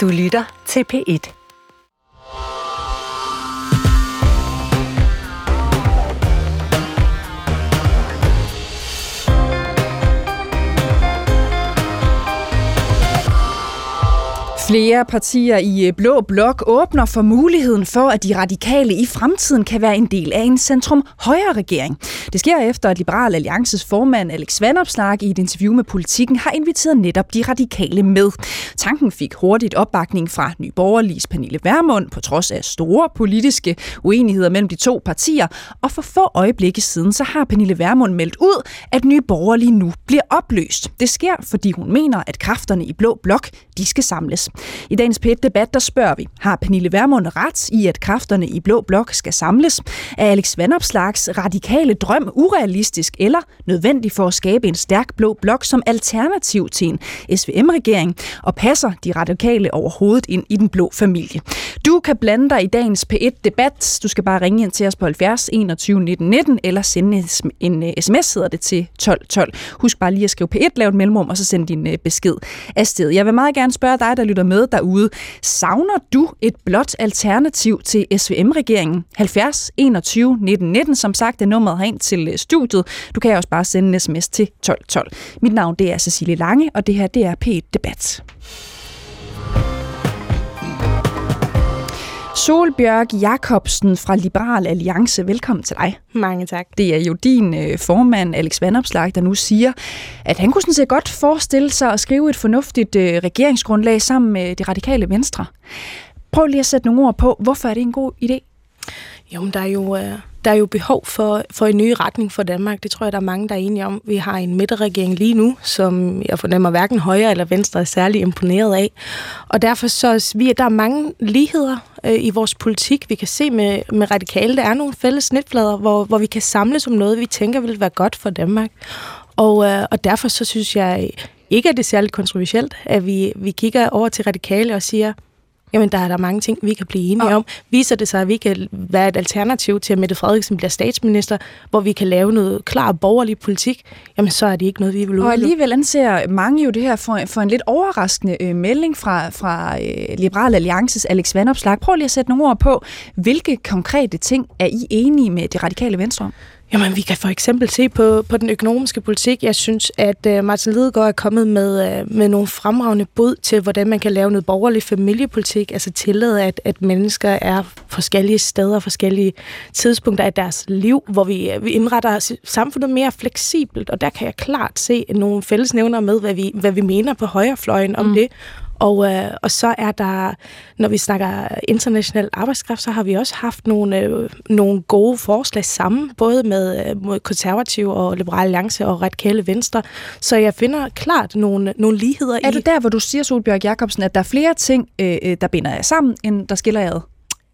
Du lytter til P1. Flere partier i øh, Blå Blok åbner for muligheden for, at de radikale i fremtiden kan være en del af en centrum-højre regering. Det sker efter, at Liberal Alliances formand Alex Vanopslag i et interview med Politiken har inviteret netop de radikale med. Tanken fik hurtigt opbakning fra Nyborgerligs Pernille Vermund, på trods af store politiske uenigheder mellem de to partier. Og for få øjeblikke siden, så har Pernille Vermund meldt ud, at Nye Borgerlige nu bliver opløst. Det sker, fordi hun mener, at kræfterne i Blå Blok de skal samles. I dagens PET-debat, der spørger vi, har Pernille Vermund ret i, at kræfterne i Blå Blok skal samles? Er Alex Vandopslags radikale drøm urealistisk eller nødvendig for at skabe en stærk Blå Blok som alternativ til en SVM-regering? Og passer de radikale overhovedet ind i den blå familie? Du kan blande dig i dagens P1-debat. Du skal bare ringe ind til os på 70 21 19 19 eller sende en sms, øh, hedder det, til 12 12. Husk bare lige at skrive P1, lav et mellemrum, og så send din øh, besked afsted. Jeg vil meget gerne spørge dig, der lytter med derude. Savner du et blot alternativ til SVM-regeringen? 70 21 19 19, som sagt, er nummeret herind til øh, studiet. Du kan også bare sende en sms til 1212. Mit navn det er Cecilie Lange, og det her det er P1 Debat. Solbjørg Jakobsen fra Liberal Alliance, velkommen til dig. Mange tak. Det er jo din øh, formand, Alex Vandopslag, der nu siger, at han kunne sådan set godt forestille sig at skrive et fornuftigt øh, regeringsgrundlag sammen med det radikale venstre. Prøv lige at sætte nogle ord på, hvorfor er det en god idé? Jo, men der er jo, øh, der er jo behov for, for en ny retning for Danmark. Det tror jeg, der er mange, der er enige om. Vi har en midterregering lige nu, som jeg fornemmer hverken højre eller venstre er særlig imponeret af. Og derfor så vi, der er mange ligheder øh, i vores politik. Vi kan se med, med radikale, der er nogle fælles snitflader, hvor, hvor vi kan samles om noget, vi tænker vil være godt for Danmark. Og, øh, og derfor så synes jeg ikke, at det er særligt kontroversielt, at vi, vi kigger over til radikale og siger, Jamen, der er der mange ting, vi kan blive enige og... om. Viser det sig, at vi kan være et alternativ til, at Mette Frederiksen bliver statsminister, hvor vi kan lave noget klar borgerlig politik, jamen så er det ikke noget, vi vil udelukke. Og alligevel anser mange jo det her for, for en lidt overraskende øh, melding fra, fra øh, Liberal Alliances Alex Vandopslag. Prøv lige at sætte nogle ord på, hvilke konkrete ting er I enige med det radikale venstre om? Jamen, vi kan for eksempel se på, på den økonomiske politik. Jeg synes, at uh, Martin Lidegaard er kommet med, uh, med nogle fremragende bud til, hvordan man kan lave noget borgerlig familiepolitik, altså tillade, at, at mennesker er forskellige steder, forskellige tidspunkter af deres liv, hvor vi, uh, vi indretter samfundet mere fleksibelt, og der kan jeg klart se nogle fællesnævner med, hvad vi, hvad vi mener på højrefløjen om mm. det, og, øh, og så er der, når vi snakker international arbejdskraft, så har vi også haft nogle, øh, nogle gode forslag sammen, både med, øh, med konservative og liberale alliance og radikale venstre. Så jeg finder klart nogle, nogle ligheder er i... Er du der, hvor du siger, Solbjørg Jacobsen, at der er flere ting, øh, øh, der binder jer sammen, end der skiller jer ad?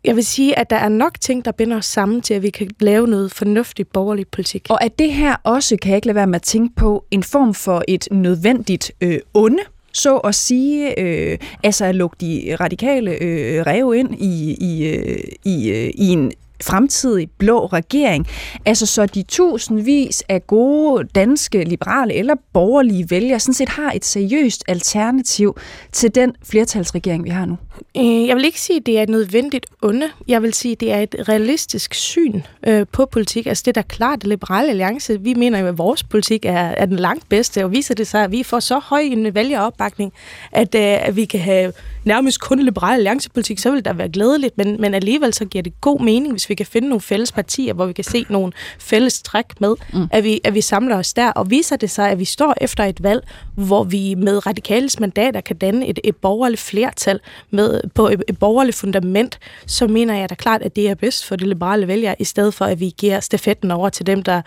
Jeg vil sige, at der er nok ting, der binder os sammen til, at vi kan lave noget fornuftigt borgerlig politik. Og at det her også, kan jeg ikke lade være med at tænke på, en form for et nødvendigt øh, onde så at sige, øh, altså at lukke de radikale øh, rev ind i, i, øh, i, øh, i en fremtidig blå regering. Altså så de tusindvis af gode danske liberale eller borgerlige vælgere sådan set har et seriøst alternativ til den flertalsregering, vi har nu. Øh, jeg vil ikke sige, at det er et nødvendigt onde. Jeg vil sige, at det er et realistisk syn øh, på politik. Altså det der er klart, at Liberale Alliance, vi mener jo, at vores politik er, er den langt bedste, og viser det sig, at vi får så høj en vælgeropbakning, at, øh, at vi kan have nærmest kun Liberale Alliancepolitik, så vil der være glædeligt, men, men alligevel så giver det god mening, hvis vi kan finde nogle fælles partier, hvor vi kan se nogle fælles træk med, mm. at, vi, at vi samler os der, og viser det sig, at vi står efter et valg, hvor vi med radikales mandater kan danne et, et borgerligt flertal med, på et, et borgerligt fundament, så mener jeg da klart, at det er bedst for de liberale vælgere, i stedet for at vi giver stafetten over til dem, der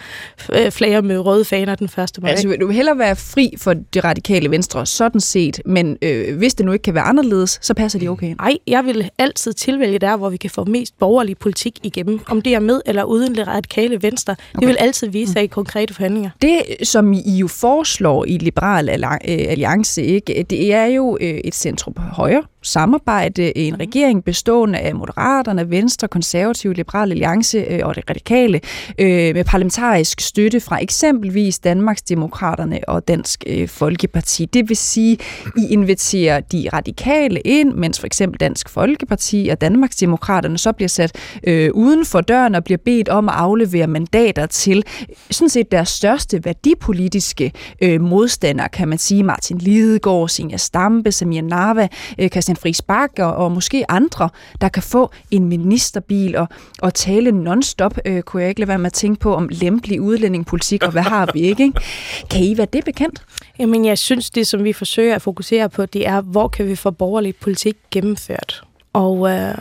øh, flager med røde faner den første maj. Altså, du vil hellere være fri for det radikale venstre, sådan set, men øh, hvis det nu ikke kan være anderledes, så passer de okay? Nej, jeg vil altid tilvælge der, hvor vi kan få mest borgerlig politik igennem. Om det er med eller uden det radikale venstre, okay. det vil altid vise sig i konkrete forhandlinger. Det, som I jo foreslår i Liberal øh, Alliance, ikke, det er jo øh, et centrum højre samarbejde i en mhm. regering bestående af Moderaterne, Venstre, Konservative, Liberale Alliance øh, og det radikale, øh, med parlamentarisk støtte fra eksempelvis Danmarks Demokraterne og Dansk øh, Folkeparti. Det vil sige, I inviterer de radikale ind, mens for eksempel Dansk Folkeparti og Danmarks Demokraterne så bliver sat øh, uden for døren og bliver bedt om at aflevere mandater til sådan set deres største værdipolitiske øh, modstandere, kan man sige. Martin Lidegaard, Senior Stampe, Samir Narva, øh, Christian Friis Bak og, og måske andre, der kan få en ministerbil og, og tale non-stop, øh, kunne jeg ikke lade være med at tænke på om lempelig udlændingepolitik, og hvad har vi ikke? ikke? Kan I være det bekendt? Jamen, jeg synes, det som vi forsøger at fokusere på, det er, hvor kan vi få borgerlig politik gennemført? Og, øh,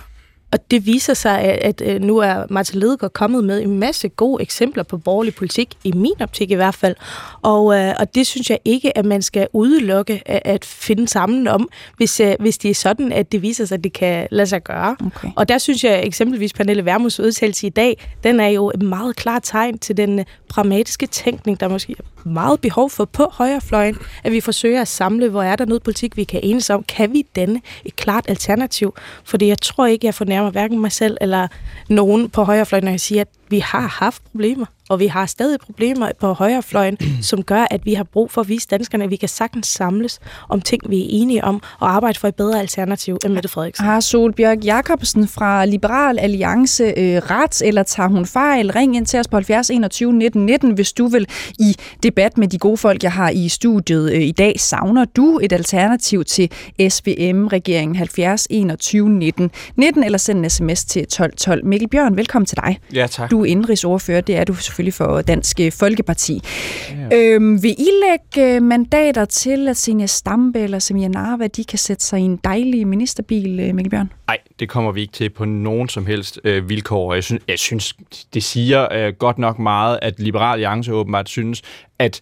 og det viser sig, at, at øh, nu er Martin Lidegaard kommet med en masse gode eksempler på borgerlig politik, i min optik i hvert fald. Og, øh, og det synes jeg ikke, at man skal udelukke at, at finde sammen om, hvis, øh, hvis det er sådan, at det viser sig, at det kan lade sig gøre. Okay. Og der synes jeg eksempelvis, Pernille Vermus udtalelse i dag, den er jo et meget klart tegn til den pragmatiske tænkning, der måske er meget behov for på højrefløjen, at vi forsøger at samle, hvor er der noget politik, vi kan enes om. Kan vi denne et klart alternativ? Fordi jeg tror ikke, jeg fornærmer fornærmer hverken mig selv eller nogen på højrefløjen, når jeg siger, at vi har haft problemer og vi har stadig problemer på højrefløjen, som gør, at vi har brug for at vise danskerne, at vi kan sagtens samles om ting, vi er enige om, og arbejde for et bedre alternativ end Mette Frederiksen. Har Solbjørg Jacobsen fra Liberal Alliance øh, ret, eller tager hun fejl? Ring ind til os på 70 21 19 19, hvis du vil i debat med de gode folk, jeg har i studiet øh, i dag. Savner du et alternativ til SVM-regeringen 70 21 19 19, eller send en sms til 12 12. Mikkel Bjørn, velkommen til dig. Ja, tak. Du er indrigsordfører, det er du selvfølgelig for Dansk Folkeparti. Ja. Øhm, vil I lægge øh, mandater til, at Senior Stampe eller Samia Narva, de kan sætte sig i en dejlig ministerbil, øh, Mikkel Bjørn? Nej, det kommer vi ikke til på nogen som helst øh, vilkår. Jeg synes, jeg synes, det siger øh, godt nok meget, at Liberal Alliance åbenbart synes, at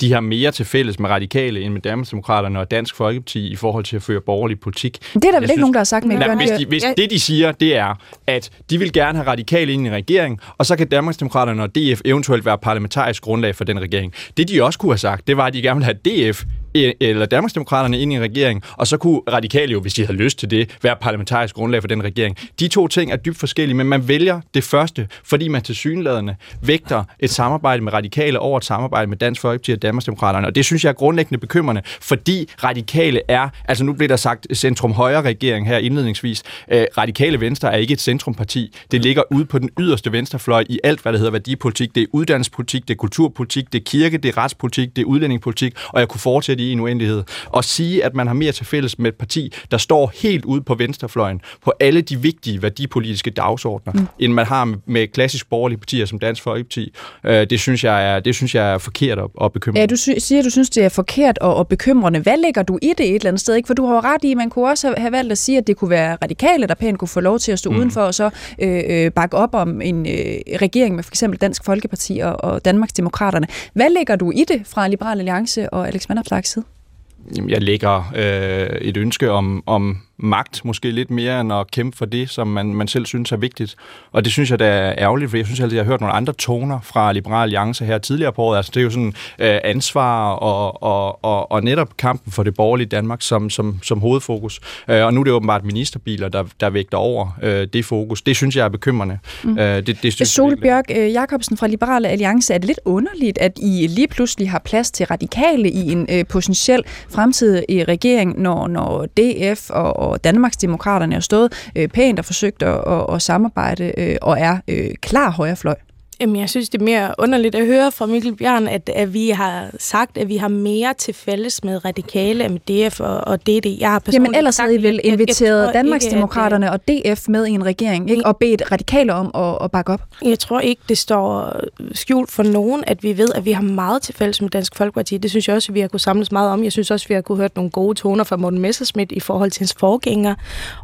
de har mere til fælles med radikale end med Danmarksdemokraterne og Dansk Folkeparti i forhold til at føre borgerlig politik. Det er der vel ikke nogen, der har sagt med. Nej, hvis, de, hvis det, de siger, det er, at de vil gerne have radikale ind i regering, og så kan Danmarksdemokraterne og DF eventuelt være parlamentarisk grundlag for den regering. Det, de også kunne have sagt, det var, at de gerne vil have DF eller Danmarksdemokraterne ind i en regering, og så kunne radikale jo, hvis de havde lyst til det, være parlamentarisk grundlag for den regering. De to ting er dybt forskellige, men man vælger det første, fordi man til synlædende vægter et samarbejde med radikale over et samarbejde med Dansk Folkeparti og Danmarksdemokraterne. Og det synes jeg er grundlæggende bekymrende, fordi radikale er, altså nu bliver der sagt centrum-højre regering her indledningsvis, øh, radikale venstre er ikke et centrumparti. Det ligger ude på den yderste venstrefløj i alt, hvad der hedder værdipolitik. Det er uddannelsespolitik, det er kulturpolitik, det er kirke, det er retspolitik, det er udlændingepolitik, og jeg kunne fortsætte i en uendelighed. Og sige, at man har mere til fælles med et parti, der står helt ude på venstrefløjen på alle de vigtige værdipolitiske dagsordner, mm. end man har med klassisk borgerlige partier som Dansk Folkeparti. Øh, det, synes jeg er, det synes jeg er forkert og, og bekymrende. Ja, du sy- siger, du synes, det er forkert og, og bekymrende. Hvad lægger du i det et eller andet sted? Ikke? For du har jo ret i, man kunne også have, valgt at sige, at det kunne være radikale, der pænt kunne få lov til at stå mm. udenfor og så øh, øh, bakke op om en øh, regering med for eksempel Dansk Folkeparti og, og Danmarks Demokraterne. Hvad lægger du i det fra Liberal Alliance og Alex side? Jeg lægger øh, et ønske om, om magt, måske lidt mere end at kæmpe for det, som man, man selv synes er vigtigt. Og det synes jeg, der er ærgerligt, for jeg synes altid, jeg har hørt nogle andre toner fra Liberal Alliance her tidligere på året. Altså, det er jo sådan øh, ansvar og, og, og, og netop kampen for det borgerlige Danmark som, som, som hovedfokus. Øh, og nu er det åbenbart ministerbiler, der, der vægter over øh, det fokus. Det synes jeg er bekymrende. Mm. Øh, det, det synes Solbjørg øh, Jacobsen fra Liberale Alliance, er det lidt underligt, at I lige pludselig har plads til radikale i en øh, potentiel fremtidig regering, når, når DF og og Danmarksdemokraterne har stået øh, pænt og forsøgt at, at, at samarbejde øh, og er øh, klar højrefløj. Jamen, jeg synes, det er mere underligt at høre fra Mikkel Bjørn, at, at vi har sagt, at vi har mere til fælles med radikale, med DF og, og DD. Jeg har Jamen, ellers havde I vel inviteret Danmarksdemokraterne og DF med i en regering, ikke? og bedt radikale om at, at bakke op? Jeg tror ikke, det står skjult for nogen, at vi ved, at vi har meget til fælles med Dansk Folkeparti. Det synes jeg også, at vi har kunne samles meget om. Jeg synes også, at vi har kunne hørt nogle gode toner fra Morten Messerschmidt i forhold til hans forgænger.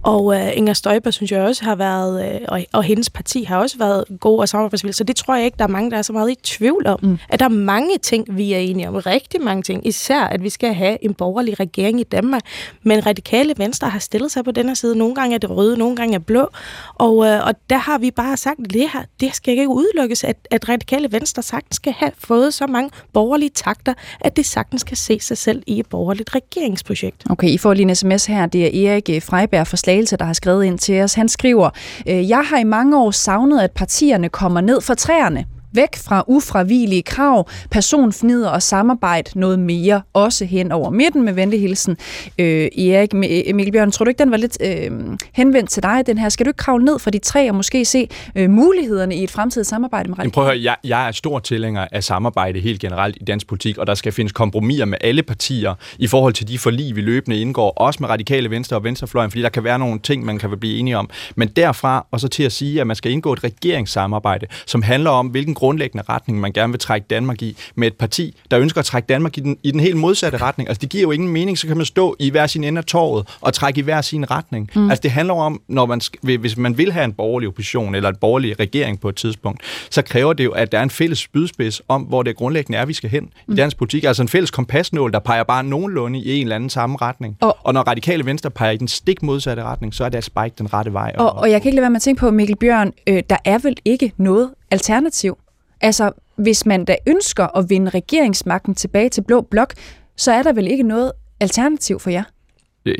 Og uh, Inger Støjberg synes jeg også har været, uh, og, og hendes parti har også været gode og samarbejdsvillige. Så det tror jeg ikke, der er mange, der er så meget i tvivl om. Mm. At der er mange ting, vi er enige om. Rigtig mange ting. Især, at vi skal have en borgerlig regering i Danmark. Men radikale venstre har stillet sig på den her side. Nogle gange er det røde, nogle gange er blå. Og, øh, og der har vi bare sagt, at det her, det skal ikke udelukkes, at, at radikale venstre sagtens skal have fået så mange borgerlige takter, at det sagtens kan se sig selv i et borgerligt regeringsprojekt. Okay, I får lige en sms her. Det er Erik Freiberg fra Slagelse, der har skrevet ind til os. Han skriver, øh, jeg har i mange år savnet, at partierne kommer ned fra træerne væk fra ufravigelige krav, personfnider og samarbejde noget mere, også hen over midten med venlig hilsen. Øh, Erik Mikkel Bjørn, tror du ikke, den var lidt øh, henvendt til dig, den her? Skal du ikke kravle ned fra de tre og måske se øh, mulighederne i et fremtidigt samarbejde med Radikale? Prøv at høre, jeg, jeg er stor tilhænger af samarbejde helt generelt i dansk politik, og der skal findes kompromiser med alle partier i forhold til de forlig, vi løbende indgår, også med radikale venstre og venstrefløjen, fordi der kan være nogle ting, man kan blive enige om. Men derfra og så til at sige, at man skal indgå et regeringssamarbejde, som handler om, hvilken grundlæggende retning, man gerne vil trække Danmark i, med et parti, der ønsker at trække Danmark i den, i den helt modsatte retning. Altså, det giver jo ingen mening, så kan man stå i hver sin ende af torvet og trække i hver sin retning. Mm. Altså, det handler om, når man, hvis man vil have en borgerlig opposition eller en borgerlig regering på et tidspunkt, så kræver det jo, at der er en fælles spydspids om, hvor det grundlæggende er, vi skal hen mm. i dansk politik. Altså en fælles kompasnål, der peger bare nogenlunde i en eller anden samme retning. Og, og når radikale venstre peger i den stik modsatte retning, så er det at spike den rette vej. Og, og, og jeg kan ikke lade være med at tænke på, Mikkel Bjørn, øh, der er vel ikke noget alternativ Altså, hvis man da ønsker at vinde regeringsmagten tilbage til Blå Blok, så er der vel ikke noget alternativ for jer?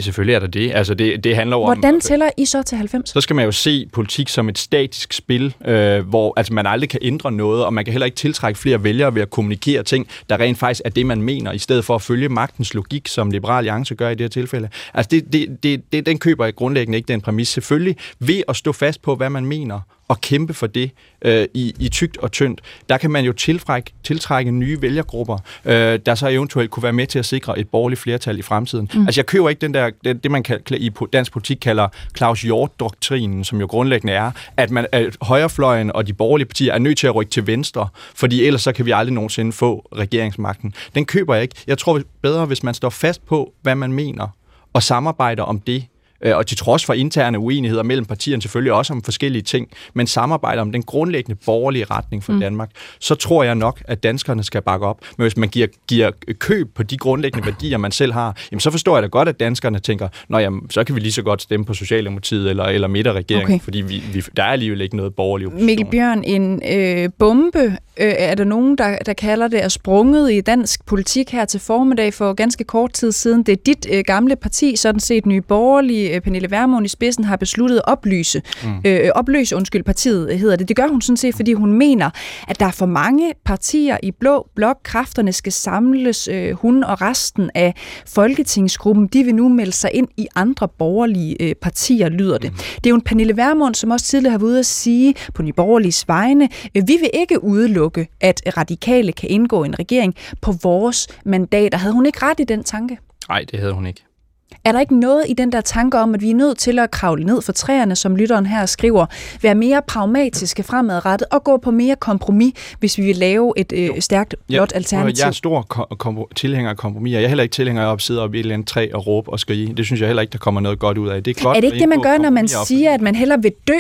Selvfølgelig er der det. Altså det, det handler om... Hvordan tæller I så til 90? Så skal man jo se politik som et statisk spil, øh, hvor altså man aldrig kan ændre noget, og man kan heller ikke tiltrække flere vælgere ved at kommunikere ting, der rent faktisk er det, man mener, i stedet for at følge magtens logik, som Liberal Alliance gør i det her tilfælde. Altså det, det, det, det, den køber jeg grundlæggende ikke, den præmis. Selvfølgelig ved at stå fast på, hvad man mener, og kæmpe for det øh, i, i tygt og tyndt. Der kan man jo tiltrække, tiltrække nye vælgergrupper, øh, der så eventuelt kunne være med til at sikre et borgerligt flertal i fremtiden. Mm. Altså jeg køber ikke den der, det, det man kan, i dansk politik kalder Claus Hjort-doktrinen, som jo grundlæggende er, at, man, at højrefløjen og de borgerlige partier er nødt til at rykke til venstre, fordi ellers så kan vi aldrig nogensinde få regeringsmagten. Den køber jeg ikke. Jeg tror bedre, hvis man står fast på, hvad man mener, og samarbejder om det, og til trods for interne uenigheder mellem partierne selvfølgelig også om forskellige ting, men samarbejder om den grundlæggende borgerlige retning for mm. Danmark, så tror jeg nok, at danskerne skal bakke op. Men hvis man giver, giver køb på de grundlæggende værdier, man selv har, jamen så forstår jeg da godt, at danskerne tænker, nå jamen, så kan vi lige så godt stemme på Socialdemokratiet eller, eller midterregeringen, okay. fordi vi, vi, der er alligevel ikke noget borgerlig opposition. Mikkel Bjørn, en øh, bombe, øh, er der nogen, der, der kalder det, er sprunget i dansk politik her til formiddag for ganske kort tid siden. Det er dit øh, gamle parti, sådan set Nye Borgerlige, øh, Pernille Vermund i spidsen har besluttet at oplyse, mm. øh, opløse undskyld, partiet hedder det. Det gør hun sådan set, fordi hun mener, at der er for mange partier i blå blok. Kræfterne skal samles. Øh, hun og resten af folketingsgruppen, de vil nu melde sig ind i andre borgerlige øh, partier, lyder det. Mm. Det er jo en Pernille Vermund, som også tidligere har været ude at sige på Nye Borgerliges vegne, øh, vi vil ikke udelukke, at radikale kan indgå en regering på vores mandater. Havde hun ikke ret i den tanke? Nej, det havde hun ikke. Er der ikke noget i den der tanke om, at vi er nødt til at kravle ned for træerne, som lytteren her skriver, være mere pragmatiske fremadrettet og gå på mere kompromis, hvis vi vil lave et øh, stærkt, blot ja, alternativ? Jeg er stor kom- tilhænger af kompromis. Jeg er heller ikke tilhænger af at sidde op i et eller andet træ og råbe og skrige. Det synes jeg heller ikke, der kommer noget godt ud af. Det er, godt, er det ikke det, man gør, når man siger, at man hellere vil dø,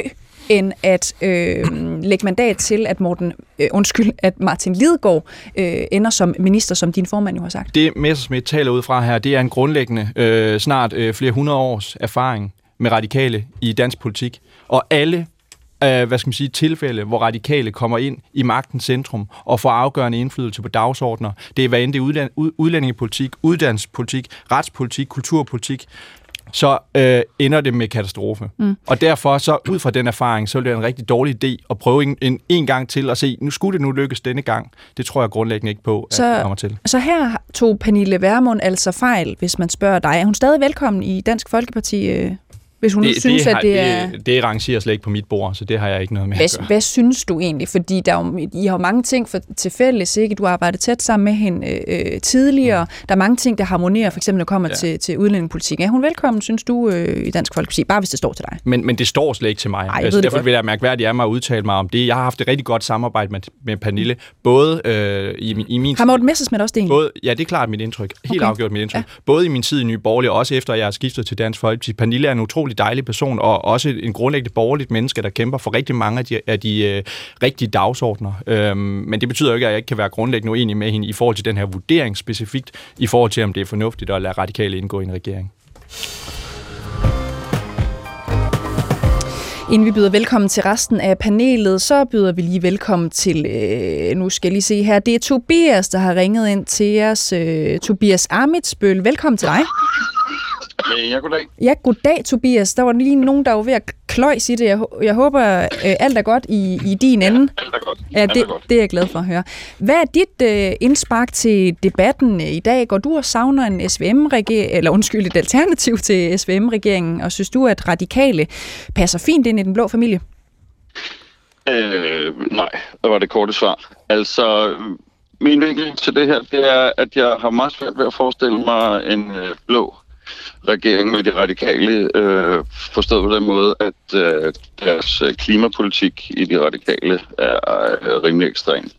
end at øh, lægge mandat til, at Morten, øh, undskyld, at Martin Lidegaard øh, ender som minister, som din formand jo har sagt. Det Messersmith taler ud fra her, det er en grundlæggende, øh, snart øh, flere hundrede års erfaring med radikale i dansk politik. Og alle øh, hvad skal man sige, tilfælde, hvor radikale kommer ind i magtens centrum og får afgørende indflydelse på dagsordner. Det er hvad end det er udlændingepolitik, uddannelsespolitik, retspolitik, kulturpolitik så øh, ender det med katastrofe. Mm. Og derfor, så ud fra den erfaring, så er det en rigtig dårlig idé at prøve en, en, en gang til at se, nu skulle det nu lykkes denne gang. Det tror jeg grundlæggende ikke på, at så, det kommer til. Så her tog Pernille Vermund altså fejl, hvis man spørger dig. Er hun stadig velkommen i Dansk Folkeparti? Øh? Hvis hun det, synes, det har, at det er... Det, det rangerer slet ikke på mit bord, så det har jeg ikke noget med hvad, at gøre. Hvad synes du egentlig? Fordi der er jo, I har mange ting for, til fælles, ikke? Du har arbejdet tæt sammen med hende øh, tidligere. Mm. Der er mange ting, der harmonerer, for eksempel når det kommer ja. til, til udlændingepolitik. Er hun velkommen, synes du, øh, i Dansk Folkeparti? Bare hvis det står til dig. Men, men det står slet ikke til mig. Ej, altså, derfor vil jeg mærkværdigt af mig at udtale mig om det. Jeg har haft et rigtig godt samarbejde med, med Pernille, både øh, i, i min... Har Morten Messersmith også det både, Ja, det er klart mit indtryk. Helt okay. afgjort mit indtryk. Ja. Både i min tid i Nye Borgerlige, og også efter jeg har skiftet til Dansk Folkeparti. Pernille er en utrolig utrolig dejlig person, og også en grundlæggende borgerligt menneske, der kæmper for rigtig mange af de, af de øh, rigtige dagsordner. Øhm, men det betyder jo ikke, at jeg ikke kan være grundlæggende uenig med hende i forhold til den her vurdering specifikt, i forhold til, om det er fornuftigt at lade radikale indgå i en regering. Inden vi byder velkommen til resten af panelet, så byder vi lige velkommen til, øh, nu skal jeg lige se her, det er Tobias, der har ringet ind til os. Øh, Tobias Amitsbøl, velkommen til dig. Ja, goddag. Ja, goddag Tobias. Der var lige nogen, der var ved at kløjs i det. Jeg, jeg håber, øh, alt er godt i, i din ende. Ja, alt er godt. Ja, det, det er jeg glad for at høre. Hvad er dit øh, indspark til debatten i dag? Går du og savner en SVM-regering, eller undskyld, et alternativ til SVM-regeringen, og synes du, at radikale passer fint ind i den blå familie? Øh, nej, det var det korte svar. Altså, min vinkel til det her, det er, at jeg har meget svært ved at forestille mig en øh, blå regering med de radikale, øh, forstået på den måde, at øh, deres øh, klimapolitik i de radikale er øh, rimelig ekstrem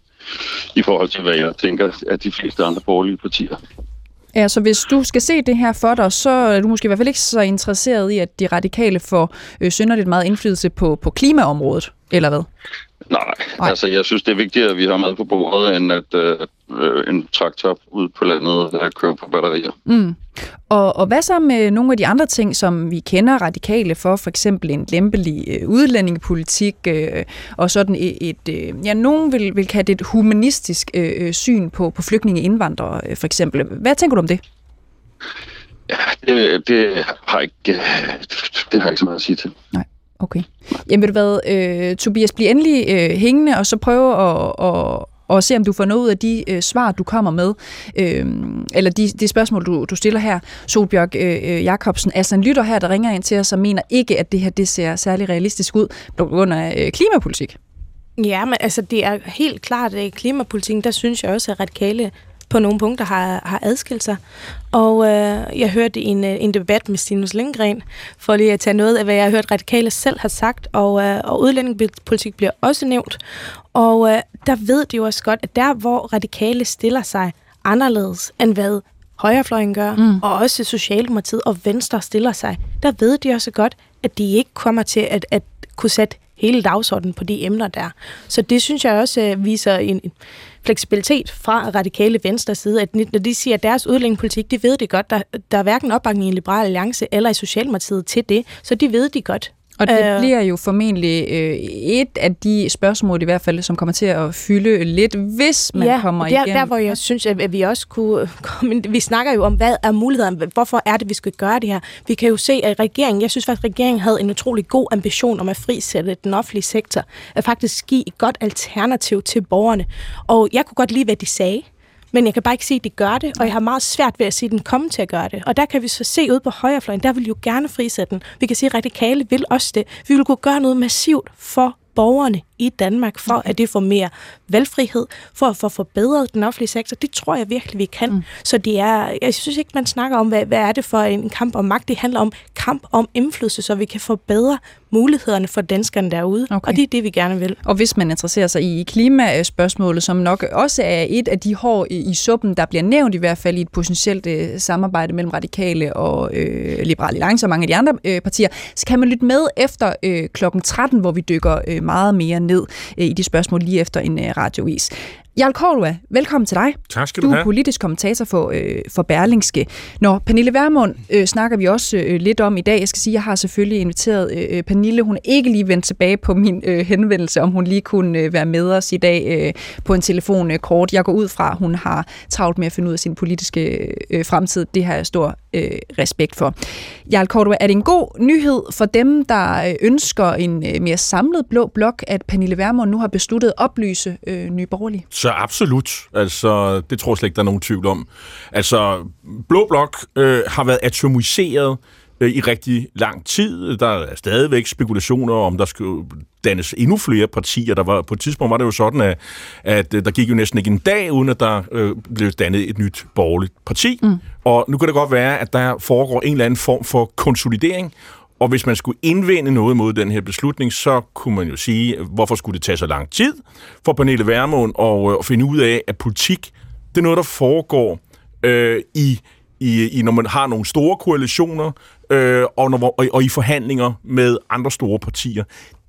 i forhold til, hvad jeg tænker, at de fleste andre borgerlige partier. Ja, så hvis du skal se det her for dig, så er du måske i hvert fald ikke så interesseret i, at de radikale får øh, synderligt meget indflydelse på, på klimaområdet, eller hvad? Nej, Nej, altså jeg synes, det er vigtigt, at vi har mad på bordet, end at øh, en traktor ud på landet, der kører på batterier. Mm. Og, og hvad så med nogle af de andre ting, som vi kender radikale for, for eksempel en lempelig øh, udlændingepolitik, øh, og sådan et, et øh, ja, nogen vil, vil kalde det et humanistisk øh, syn på, på flygtninge indvandrere, øh, for eksempel. Hvad tænker du om det? Ja, det, det har ikke, det har ikke så meget at sige til. Nej. Okay. Jamen ved du hvad, øh, Tobias, bliv endelig øh, hængende, og så prøve at, at, og se, om du får noget ud af de øh, svar, du kommer med, øh, eller de, de spørgsmål, du, du stiller her. Solbjørg øh, øh Jacobsen, altså en lytter her, der ringer ind til os og mener ikke, at det her det ser særlig realistisk ud på grund af øh, klimapolitik. Ja, men altså det er helt klart, at klimapolitikken, der synes jeg også, at radikale på nogle punkter har, har adskilt sig. Og øh, jeg hørte en, øh, en debat med Stinus Lindgren, for lige at tage noget af, hvad jeg har hørt radikale selv har sagt, og, øh, og udlændingepolitik bliver også nævnt. Og øh, der ved de jo også godt, at der, hvor radikale stiller sig anderledes, end hvad højrefløjen gør, mm. og også Socialdemokratiet og Venstre stiller sig, der ved de også godt, at de ikke kommer til at, at kunne sætte hele dagsordenen på de emner der. Så det synes jeg også øh, viser en, fleksibilitet fra radikale venstre side, at når de siger, at deres udlændingepolitik, de ved det godt, der, der er hverken opbakning i Liberale Alliance eller i Socialdemokratiet til det, så de ved de godt. Og det øh, bliver jo formentlig øh, et af de spørgsmål i hvert fald, som kommer til at fylde lidt, hvis man ja, kommer der, igen. der hvor jeg synes, at vi også kunne komme Vi snakker jo om, hvad er mulighederne? Hvorfor er det, vi skal gøre det her? Vi kan jo se, at regeringen, jeg synes faktisk, at regeringen havde en utrolig god ambition om at frisætte den offentlige sektor, at faktisk give et godt alternativ til borgerne. Og jeg kunne godt lide, hvad de sagde. Men jeg kan bare ikke se, at de gør det, og jeg har meget svært ved at se, at den komme til at gøre det. Og der kan vi så se ud på højrefløjen, der vil jo gerne frisætte den. Vi kan sige, at radikale vil også det. Vi vil kunne gøre noget massivt for borgerne i Danmark, for at det får mere valgfrihed, for at få forbedret den offentlige sektor. Det tror jeg virkelig, vi kan. Mm. Så det er, jeg synes ikke, man snakker om, hvad, hvad er det for en kamp om magt. Det handler om kamp om indflydelse, så vi kan forbedre mulighederne for danskerne derude. Okay. Og det er det, vi gerne vil. Og hvis man interesserer sig i klimaspørgsmålet, som nok også er et af de hår i, i suppen, der bliver nævnt i hvert fald i et potentielt øh, samarbejde mellem radikale og øh, liberale alliance og mange af de andre øh, partier, så kan man lytte med efter øh, klokken 13, hvor vi dykker øh, meget mere ned ned øh, i de spørgsmål lige efter en øh, radiovis. Jarl Korlua, velkommen til dig. Tak skal du, du have. er politisk kommentator for, øh, for Berlingske. Når Pernille Vermund øh, snakker vi også øh, lidt om i dag. Jeg skal sige, jeg har selvfølgelig inviteret øh, Pernille. Hun er ikke lige vendt tilbage på min øh, henvendelse, om hun lige kunne øh, være med os i dag øh, på en telefon øh, kort. Jeg går ud fra, at hun har travlt med at finde ud af sin politiske øh, fremtid. Det har jeg stor øh, respekt for. Jarl Kortua, er det en god nyhed for dem, der øh, ønsker en øh, mere samlet blå blok, at Pernille Vermund nu har besluttet at oplyse øh, Nye Borgerlige? Så absolut. Altså, det tror jeg slet ikke, der er nogen tvivl om. Altså, Blå Blok øh, har været atomiseret øh, i rigtig lang tid. Der er stadigvæk spekulationer om, der skulle dannes endnu flere partier. Der var, på et tidspunkt var det jo sådan, at, at øh, der gik jo næsten ikke en dag, uden at der øh, blev dannet et nyt borgerligt parti. Mm. Og nu kan det godt være, at der foregår en eller anden form for konsolidering, og hvis man skulle indvende noget mod den her beslutning, så kunne man jo sige, hvorfor skulle det tage så lang tid for Pernille Vermund at, øh, at finde ud af, at politik, det er noget, der foregår øh, i i, i når man har nogle store koalitioner øh, og, når, og, og i forhandlinger med andre store partier.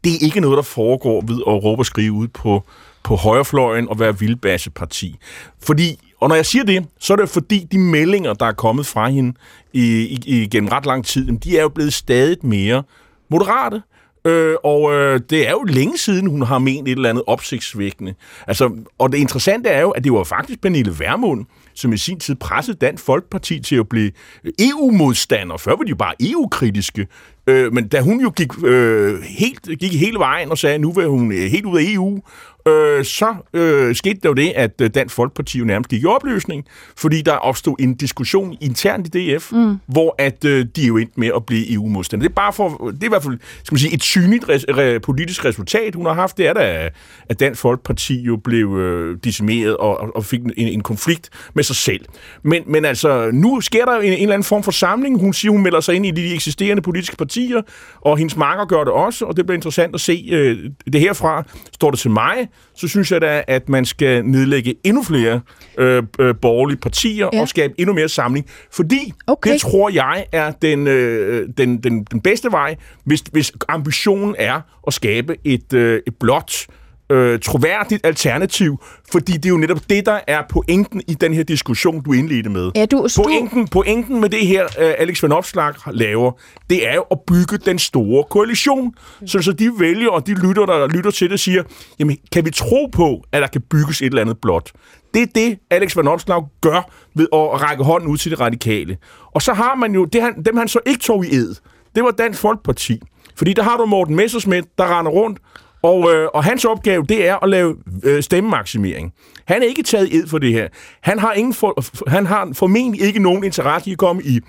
Det er ikke noget, der foregår ved at råbe og skrive ud på, på højrefløjen og være vildbasseparti. Fordi og når jeg siger det, så er det fordi de meldinger, der er kommet fra hende i, i, gennem ret lang tid, de er jo blevet stadig mere moderate. Øh, og øh, det er jo længe siden, hun har ment et eller andet opsigtsvækkende. Altså, og det interessante er jo, at det var faktisk Pernille Vermund, som i sin tid pressede Dansk Folkeparti til at blive EU-modstander. Før var de bare EU-kritiske. Øh, men da hun jo gik, øh, helt, gik hele vejen og sagde, at nu vil hun øh, helt ud af EU, øh, så øh, skete der jo det, at øh, Dansk Folkeparti jo nærmest gik i opløsning, fordi der opstod en diskussion internt i DF, mm. hvor at øh, de jo endte med at blive EU-modstandere. Det er bare for, det er i hvert fald skal man sige, et synligt res, re, politisk resultat, hun har haft. Det er da, at Dansk Folkeparti jo blev øh, decimeret og, og fik en, en konflikt med sig selv. Men, men altså, nu sker der en, en eller anden form for samling. Hun siger, hun melder sig ind i de eksisterende politiske partier, og hendes marker gør det også, og det bliver interessant at se øh, det herfra. Står det til mig, så synes jeg da, at man skal nedlægge endnu flere øh, øh, borgerlige partier ja. og skabe endnu mere samling. Fordi okay. det tror jeg er den, øh, den, den, den bedste vej, hvis, hvis ambitionen er at skabe et, øh, et blot øh, troværdigt alternativ, fordi det er jo netop det, der er pointen i den her diskussion, du indledte med. Ja, du, pointen, pointen med det her, uh, Alex Van Opslag laver, det er jo at bygge den store koalition, så, så de vælger, og de lytter, der lytter til det, siger, jamen, kan vi tro på, at der kan bygges et eller andet blot? Det er det, Alex Van Opslag gør ved at række hånden ud til det radikale. Og så har man jo, det han, dem han så ikke tog i ed, det var Dansk Folkeparti. Fordi der har du Morten Messersmith, der render rundt og, øh, og hans opgave, det er at lave øh, stemmemaksimering. Han er ikke taget ed for det her. Han har, ingen for, han har formentlig ikke nogen interesse i at komme i,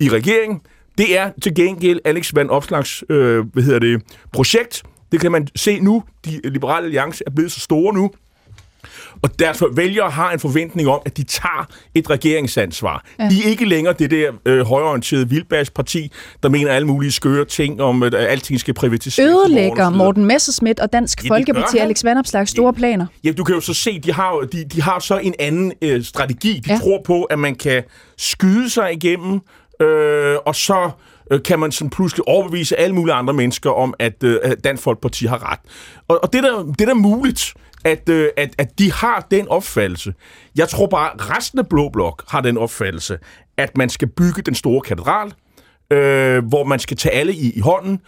i regeringen. Det er til gengæld Alex Van Opslags øh, hvad hedder det, projekt. Det kan man se nu. De liberale alliance er blevet så store nu, og derfor vælger har en forventning om, at de tager et regeringsansvar. Ja. De er ikke længere det der øh, højorienterede vildbasparti, der mener alle mulige skøre ting om, at alting skal privatiseres. Ødelægger Morten Messerschmidt og Dansk ja, Folkeparti Alex Vandopslags store planer? Ja, du kan jo så se, de har, de, de har så en anden øh, strategi. De ja. tror på, at man kan skyde sig igennem, øh, og så øh, kan man sådan pludselig overbevise alle mulige andre mennesker om, at, øh, Dansk Folkeparti har ret. Og, og det, der, det der er muligt, at, øh, at, at de har den opfattelse. Jeg tror bare, at resten af Blå Blok har den opfattelse, at man skal bygge den store katedral, øh, hvor man skal tage alle i, i hånden,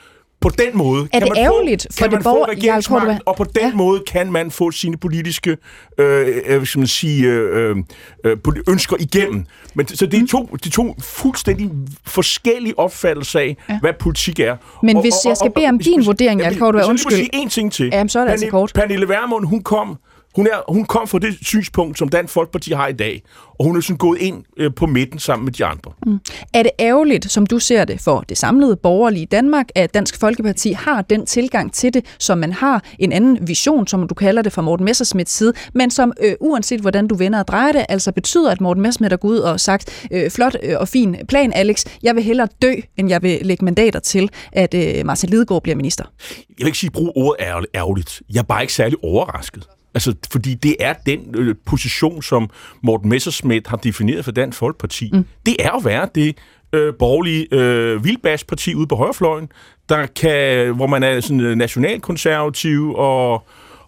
på den måde er kan det man ærgerligt få, kan for man det få ja, og på den ja. måde kan man få sine politiske øh, øh, man sige, øh, øh, ønsker igennem. Men så det er mm. to, de to fuldstændig forskellige opfattelser af, ja. hvad politik er. Men og, hvis og, jeg skal bede om din og, vurdering, Kortberg, undskyld. Jeg vil sige én ting til. Jamen, så er det altså Pernille, altså kort. Pernille Vermund, hun kom hun, er, hun kom fra det synspunkt, som Dansk Folkeparti har i dag, og hun er sådan gået ind øh, på midten sammen med de andre. Mm. Er det ærgerligt, som du ser det, for det samlede borgerlige Danmark, at Dansk Folkeparti har den tilgang til det, som man har en anden vision, som du kalder det fra Morten Messersmiths side, men som øh, uanset hvordan du vender og drejer det, altså betyder, at Morten Messersmith er gået ud og sagt, øh, flot øh, og fin plan, Alex, jeg vil hellere dø, end jeg vil lægge mandater til, at øh, Marcel Lidegaard bliver minister. Jeg vil ikke sige, brug ordet ærgerligt. Jeg er bare ikke særlig overrasket. Altså, fordi det er den øh, position, som Morten Messerschmidt har defineret for Dansk Folkeparti. Mm. Det er at være det øh, borgerlige øh, vildbasparti ude på højrefløjen, der kan, hvor man er sådan øh, nationalkonservativ og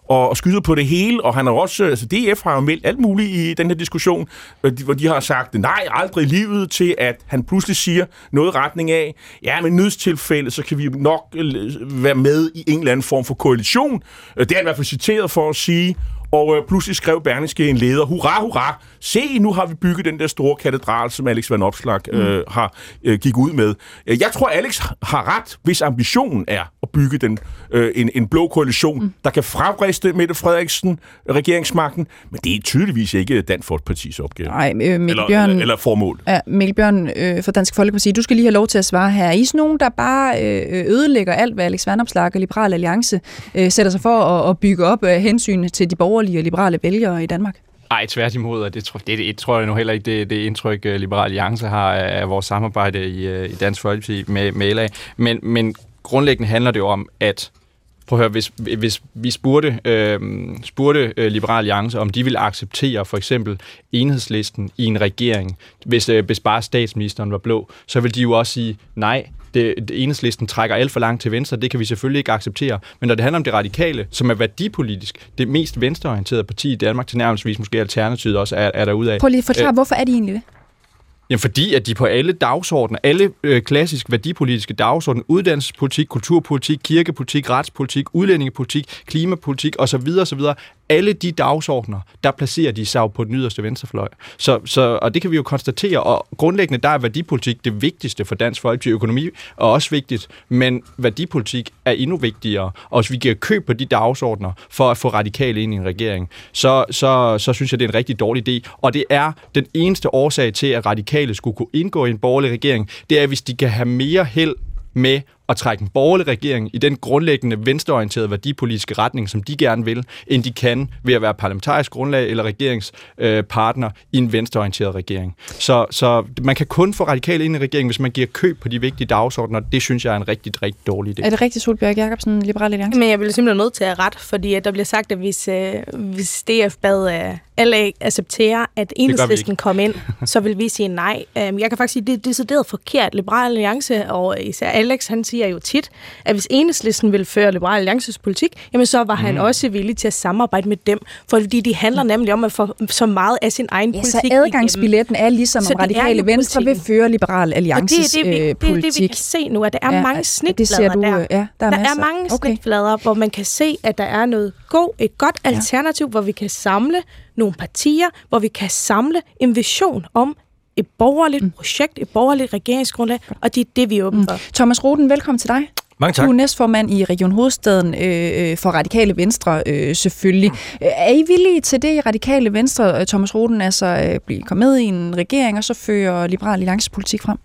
og, og skyder på det hele, og han har også, altså DF har jo meldt alt muligt i den her diskussion, øh, hvor de har sagt nej, aldrig i livet, til at han pludselig siger noget retning af, ja, men nødstilfælde, så kan vi nok øh, være med i en eller anden form for koalition. Øh, det er han i hvert fald citeret for at sige, og øh, pludselig skrev Berlingske en leder, hurra, hurra, se, nu har vi bygget den der store katedral, som Alex Van Opslag øh, mm. har øh, gik ud med. Jeg tror, Alex har ret, hvis ambitionen er at bygge den, øh, en, en blå koalition, mm. der kan fravriste Mette Frederiksen regeringsmagten, men det er tydeligvis ikke Dansk Folkepartis opgave. Nej, øh, Mikkel eller, Bjørn, eller, eller formål. Ja, Mikkel Bjørn øh, for Dansk Folkeparti, du skal lige have lov til at svare her. Er I nogen, der bare øh, ødelægger alt, hvad Alex Van Opslag og Liberal Alliance øh, sætter sig for at, at bygge op af hensyn til de borgerlige og liberale vælgere i Danmark? Nej, tværtimod, og det, tror, det, det tror jeg nu heller ikke, det, det indtryk, øh, Liberal Alliance har af vores samarbejde i, øh, i Dansk Folkeparti med, med LA. Men, men grundlæggende handler det jo om, at prøv at høre, hvis, hvis vi spurgte, øh, spurgte øh, Liberal Alliance, om de ville acceptere for eksempel enhedslisten i en regering, hvis, øh, hvis bare statsministeren var blå, så vil de jo også sige, nej, det, det enhedslisten trækker alt for langt til venstre, det kan vi selvfølgelig ikke acceptere. Men når det handler om det radikale, som er værdipolitisk, det mest venstreorienterede parti i Danmark, til nærmest måske Alternativet også er, er derude af. Prøv lige at forklare, øh, hvorfor er de egentlig det? Jamen fordi, at de på alle dagsordner, alle øh, klassiske værdipolitiske dagsordner, uddannelsespolitik, kulturpolitik, kirkepolitik, retspolitik, udlændingepolitik, klimapolitik osv. osv., alle de dagsordner, der placerer de sig på den yderste venstrefløj. Så, så, og det kan vi jo konstatere, og grundlæggende der er værdipolitik det vigtigste for dansk folkeparti. Økonomi er også vigtigt, men værdipolitik er endnu vigtigere. Og hvis vi giver køb på de dagsordner for at få radikale ind i en regering, så, så, så synes jeg, det er en rigtig dårlig idé. Og det er den eneste årsag til, at radikale skulle kunne indgå i en borgerlig regering, det er, hvis de kan have mere held med at trække en borgerlig regering i den grundlæggende venstreorienterede værdipolitiske retning, som de gerne vil, end de kan ved at være parlamentarisk grundlag eller regeringspartner øh, i en venstreorienteret regering. Så, så man kan kun få radikale ind i regeringen, hvis man giver køb på de vigtige dagsordner. Det synes jeg er en rigtig, rigtig dårlig idé. Er det rigtigt, Solbjørg Jacobsen, Liberale Alliance? Men jeg bliver simpelthen nødt til at ret, fordi at der bliver sagt, at hvis, øh, hvis DF bad øh, alle acceptere, at enhedslisten kom ind, så vil vi sige nej. Um, jeg kan faktisk sige, at det er decideret forkert. Liberale Alliance og især Alex, han siger jo tit, at hvis enhedslisten vil føre Liberale Alliances politik, jamen så var mm. han også villig til at samarbejde med dem, fordi de handler nemlig om at få så meget af sin egen ja, politik så adgangsbilletten er ligesom, om radikale venstre vil føre Liberale Alliances det, det, det, det, det, det, det, vi kan se nu, at der er ja, mange snitflader du, der. Ja, der er, der er mange okay. snitflader, hvor man kan se, at der er noget god, et godt alternativ, ja. hvor vi kan samle nogle partier, hvor vi kan samle en vision om et borgerligt mm. projekt, et borgerligt regeringsgrundlag, og det er det, vi er åbne mm. for. Thomas Roden, velkommen til dig. Mange tak. Du er næstformand i Region Hovedstaden øh, øh for Radikale Venstre, øh, selvfølgelig. Mm. Er I villige til det i Radikale Venstre, Thomas Roden, altså øh, blive kommet med i en regering, og så føre Liberal Alliance politik frem?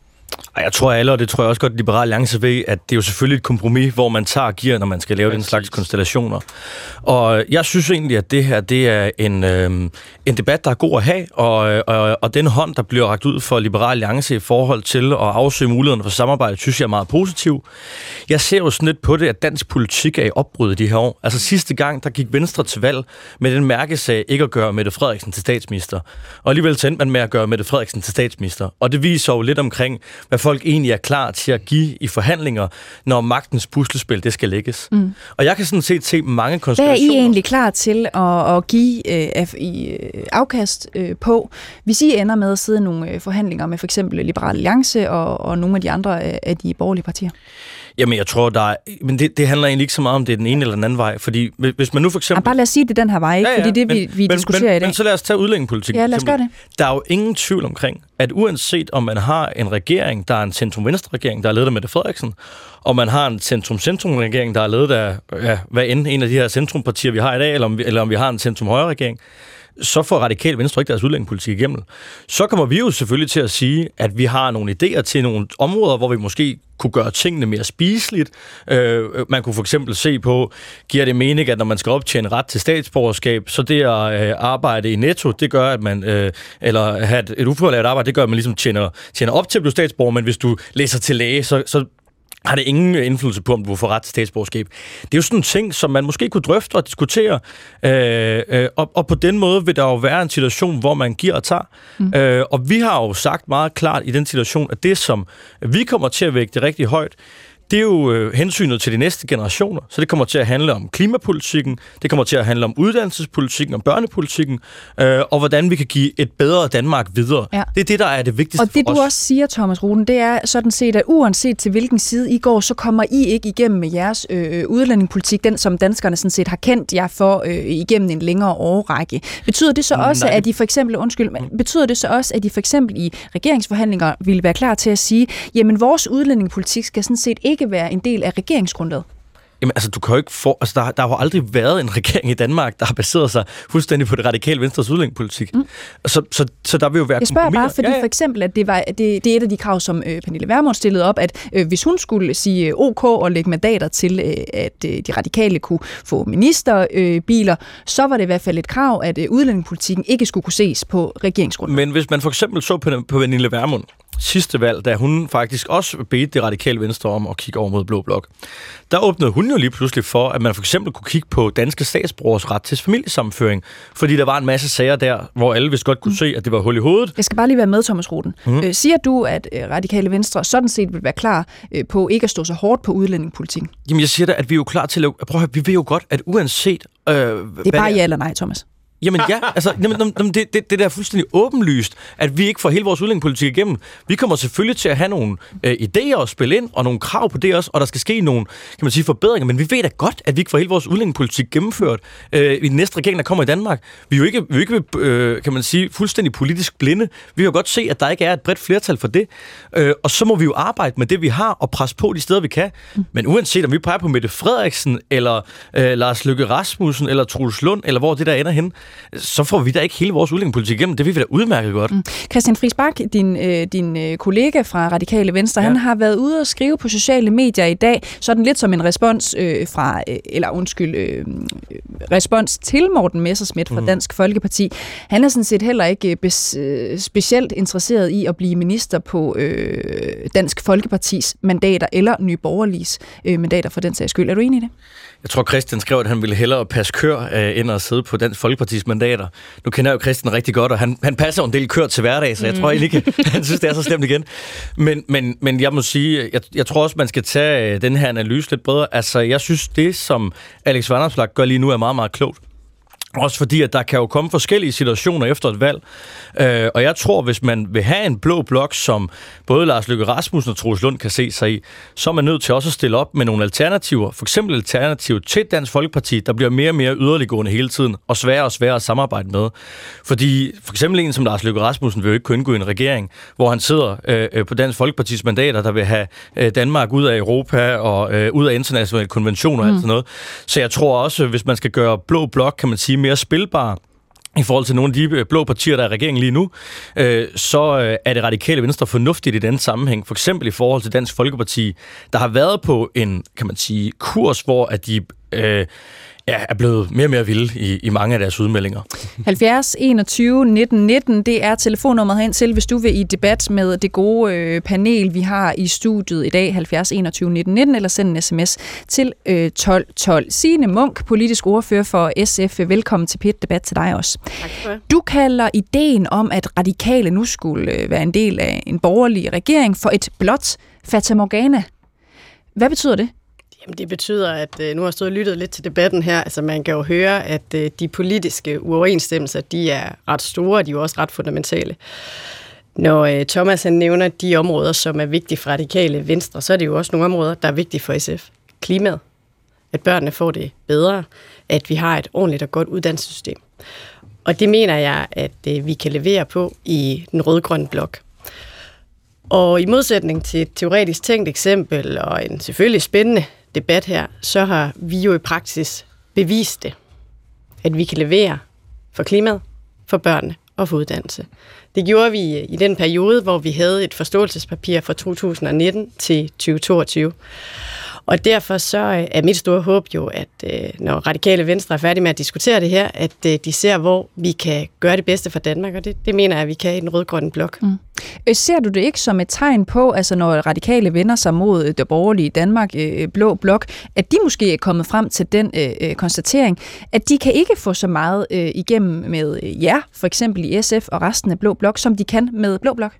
Jeg tror alle, og det tror jeg også godt, Liberal Alliance ved, at det er jo selvfølgelig et kompromis, hvor man tager og giver, når man skal lave den slags konstellationer. Og jeg synes egentlig, at det her det er en, øh, en debat, der er god at have, og, og, og den hånd, der bliver ragt ud for Liberal Alliance i forhold til at afsøge mulighederne for samarbejde, synes jeg er meget positiv. Jeg ser jo sådan lidt på det, at dansk politik er i opbrud de her år. Altså sidste gang, der gik Venstre til valg med den mærkesag ikke at gøre Mette Frederiksen til statsminister. Og alligevel tændte man med at gøre Mette Frederiksen til statsminister. Og det viser jo lidt omkring, hvad folk egentlig er klar til at give i forhandlinger, når magtens puslespil det skal lægges. Mm. Og jeg kan sådan set se mange konstellationer. Hvad er I egentlig klar til at, at give øh, i, øh, afkast øh, på, hvis I ender med at sidde i nogle øh, forhandlinger med for eksempel Liberal Alliance og, og nogle af de andre øh, af de borgerlige partier? Jamen, jeg tror, der er... Men det, det handler egentlig ikke så meget om, det er den ene eller den anden vej. Fordi hvis man nu for eksempel... Ja, bare lad os sige det den her vej, ikke? Ja, ja, fordi det, vi, vi men, diskuterer men, i dag. Men så lad os tage udlændingepolitik. Ja, lad os gøre det. Der er jo ingen tvivl omkring, at uanset om man har en regering, der er en centrum-venstre-regering, der er ledet af Mette Frederiksen, og man har en centrum-centrum-regering, der er ledet af, ja, hvad end en af de her centrumpartier, vi har i dag, eller om vi, eller om vi har en centrum-højre-regering, så får radikal venstre ikke deres udlændingepolitik igennem. Så kommer vi jo selvfølgelig til at sige, at vi har nogle idéer til nogle områder, hvor vi måske kunne gøre tingene mere spiseligt. Øh, øh, man kunne for eksempel se på, giver det mening, at når man skal optjene ret til statsborgerskab, så det at øh, arbejde i netto, det gør, at man, øh, eller have et, et arbejde, det gør, at man ligesom tjener, tjener op til at blive statsborger, men hvis du læser til læge, så, så har det ingen indflydelse på, om du får ret til statsborgerskab. Det er jo sådan en ting, som man måske kunne drøfte og diskutere, øh, øh, og, og på den måde vil der jo være en situation, hvor man giver og tager. Mm. Øh, og vi har jo sagt meget klart i den situation, at det, som vi kommer til at vægte rigtig højt, det er jo øh, hensynet til de næste generationer. Så det kommer til at handle om klimapolitikken, det kommer til at handle om uddannelsespolitikken, om børnepolitikken, øh, og hvordan vi kan give et bedre Danmark videre. Ja. Det er det, der er det vigtigste Og det, du også siger, Thomas Ruden, det er sådan set, at uanset til hvilken side I går, så kommer I ikke igennem med jeres øh, udlændingepolitik, den som danskerne sådan set har kendt jer for øh, igennem en længere årrække. Betyder det så også, Nej. at de for eksempel, undskyld, men betyder det så også, at de for eksempel i regeringsforhandlinger ville være klar til at sige, jamen vores udlændingepolitik skal sådan set ikke ikke være en del af regeringsgrundlaget? Jamen, altså, du kan jo ikke få... Altså, der, der har jo aldrig været en regering i Danmark, der har baseret sig fuldstændig på det radikale venstres udlændingepolitik. Mm. Så, så, så der vil jo være Jeg spørger bare, fordi ja, ja. for eksempel, at det, var, det, det er et af de krav, som øh, Pernille Vermund stillede op, at øh, hvis hun skulle sige øh, OK og lægge mandater til, øh, at øh, de radikale kunne få ministerbiler, øh, så var det i hvert fald et krav, at øh, udlændingepolitikken ikke skulle kunne ses på regeringsgrundlaget. Men hvis man for eksempel så på, på Pernille Vermund, sidste valg, da hun faktisk også bedte det radikale venstre om at kigge over mod Blå Blok, der åbnede hun jo lige pludselig for, at man for eksempel kunne kigge på danske statsbrugers ret til familiesammenføring, fordi der var en masse sager der, hvor alle vist godt kunne mm. se, at det var hul i hovedet. Jeg skal bare lige være med, Thomas Ruden. Mm. Øh, siger du, at øh, radikale venstre sådan set vil være klar øh, på ikke at stå så hårdt på udlændingepolitikken? Jamen jeg siger da, at vi er jo klar til at... Prøv at høre, vi ved jo godt, at uanset... Øh, det er bare ja eller nej, Thomas. Jamen ja, altså, jamen, jamen, det, det, det der er fuldstændig åbenlyst, at vi ikke får hele vores udlændingepolitik igennem. Vi kommer selvfølgelig til at have nogle øh, idéer at spille ind, og nogle krav på det også, og der skal ske nogle kan man sige, forbedringer, men vi ved da godt, at vi ikke får hele vores udlændingepolitik gennemført øh, i den næste regering, der kommer i Danmark. Vi er jo ikke, vi er ikke øh, kan man sige, fuldstændig politisk blinde. Vi kan godt se, at der ikke er et bredt flertal for det, øh, og så må vi jo arbejde med det, vi har, og presse på de steder, vi kan. Men uanset om vi peger på Mette Frederiksen, eller øh, Lars Løkke Rasmussen, eller Troels Lund, eller hvor det der ender hen, så får vi da ikke hele vores udlændingepolitik igennem. Det vil vi da udmærket godt. Mm. Christian Friis Bak, din, øh, din øh, kollega fra Radikale Venstre, ja. han har været ude og skrive på sociale medier i dag, sådan lidt som en respons øh, fra, øh, eller undskyld, øh, respons til Morten Messersmith fra mm. Dansk Folkeparti. Han er sådan set heller ikke øh, bes, øh, specielt interesseret i at blive minister på øh, Dansk Folkepartis mandater, eller Nye Borgerliges øh, mandater for den sags skyld. Er du enig i det? Jeg tror, Christian skrev, at han ville hellere passe kør øh, end at sidde på Dansk Folkepartis mandater. Nu kender jeg jo Christian rigtig godt, og han, han passer jo en del kør til hverdag, så jeg mm. tror egentlig ikke, han synes, det er så slemt igen. Men, men, men jeg må sige, jeg, jeg tror også, man skal tage øh, den her analyse lidt bredere. Altså, jeg synes, det som Alex Vanderslag gør lige nu, er meget, meget klogt. Også fordi, at der kan jo komme forskellige situationer efter et valg. Øh, og jeg tror, hvis man vil have en blå blok, som både Lars Løkke Rasmussen og Troels Lund kan se sig i, så er man nødt til også at stille op med nogle alternativer. For eksempel alternativ til Dansk Folkeparti, der bliver mere og mere yderliggående hele tiden, og sværere og sværere at samarbejde med. Fordi for eksempel en som Lars Løkke Rasmussen vil jo ikke kunne indgå i en regering, hvor han sidder øh, øh på Dansk Folkepartis mandater, der vil have øh, Danmark ud af Europa og øh, ud af internationale konventioner mm. og alt sådan noget. Så jeg tror også, hvis man skal gøre blå blok, kan man sige, mere spilbar i forhold til nogle af de øh, blå partier, der er i regeringen lige nu, øh, så øh, er det radikale venstre fornuftigt i den sammenhæng. For eksempel i forhold til Dansk Folkeparti, der har været på en, kan man sige, kurs, hvor at de øh, ja, er blevet mere og mere vilde i, i mange af deres udmeldinger. 70 21 19 19, det er telefonnummeret hen til, hvis du vil i debat med det gode øh, panel, vi har i studiet i dag, 70 21 19 19, eller send en sms til øh, 12 12. Signe Munk, politisk ordfører for SF, velkommen til PIT Debat til dig også. Tak for. Du kalder ideen om, at radikale nu skulle øh, være en del af en borgerlig regering for et blot fatamorgana. Hvad betyder det? Jamen, det betyder, at øh, nu har jeg stået og lyttet lidt til debatten her. Altså, man kan jo høre, at øh, de politiske uoverensstemmelser, de er ret store, og de er jo også ret fundamentale. Når øh, Thomas han nævner de områder, som er vigtige for radikale venstre, så er det jo også nogle områder, der er vigtige for SF. Klimaet. At børnene får det bedre. At vi har et ordentligt og godt uddannelsessystem. Og det mener jeg, at øh, vi kan levere på i den rød-grønne blok. Og i modsætning til et teoretisk tænkt eksempel, og en selvfølgelig spændende debat her, så har vi jo i praksis bevist det, at vi kan levere for klimaet, for børnene og for uddannelse. Det gjorde vi i den periode, hvor vi havde et forståelsespapir fra 2019 til 2022. Og derfor så øh, er mit store håb jo, at øh, når Radikale Venstre er færdige med at diskutere det her, at øh, de ser, hvor vi kan gøre det bedste for Danmark, og det, det mener jeg, at vi kan i den rød-grønne blok. Mm. Ser du det ikke som et tegn på, altså når radikale vender sig mod det borgerlige Danmark, blå blok, at de måske er kommet frem til den øh, konstatering, at de kan ikke få så meget øh, igennem med jer, for eksempel i SF og resten af blå blok, som de kan med blå blok?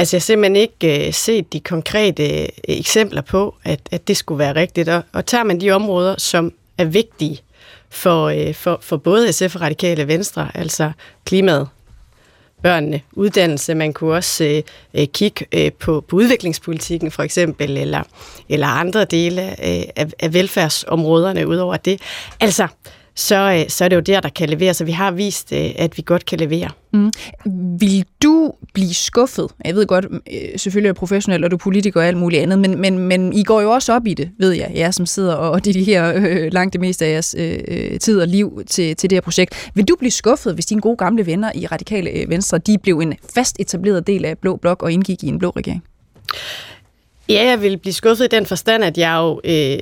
Altså, jeg har simpelthen ikke øh, set de konkrete øh, eksempler på, at, at det skulle være rigtigt. Og, og tager man de områder, som er vigtige for, øh, for, for både SF og Radikale Venstre, altså klimaet, børnene, uddannelse, man kunne også øh, øh, kigge øh, på, på udviklingspolitikken for eksempel, eller, eller andre dele øh, af, af velfærdsområderne udover det. Altså, øh, så er det jo der, der kan levere. Så vi har vist, øh, at vi godt kan levere. Mm. Vil du blive skuffet? Jeg ved godt, øh, selvfølgelig er professionel, og du er politiker og alt muligt andet, men, men, men I går jo også op i det, ved jeg, jer som sidder og her øh, langt det meste af jeres øh, tid og liv til, til det her projekt. Vil du blive skuffet, hvis dine gode gamle venner i Radikale Venstre, de blev en fast etableret del af Blå Blok og indgik i en blå regering? Ja, jeg vil blive skuffet i den forstand, at jeg jo øh,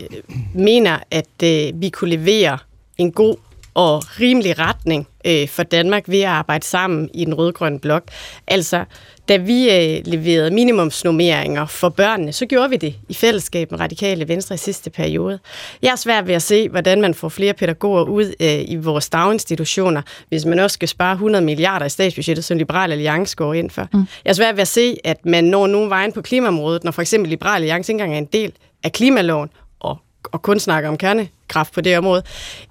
mener, at øh, vi kunne levere en god og rimelig retning øh, for Danmark ved at arbejde sammen i den rød-grønne blok. Altså, da vi øh, leverede minimumsnummeringer for børnene, så gjorde vi det i fællesskab med Radikale Venstre i sidste periode. Jeg er svært ved at se, hvordan man får flere pædagoger ud øh, i vores daginstitutioner, hvis man også skal spare 100 milliarder i statsbudgettet, som Liberal Alliance går ind for. Mm. Jeg er svært ved at se, at man når nogen vejen på klimaområdet, når for eksempel Liberal Alliance ikke engang er en del af klimaloven, og, kun snakker om kernekraft på det område.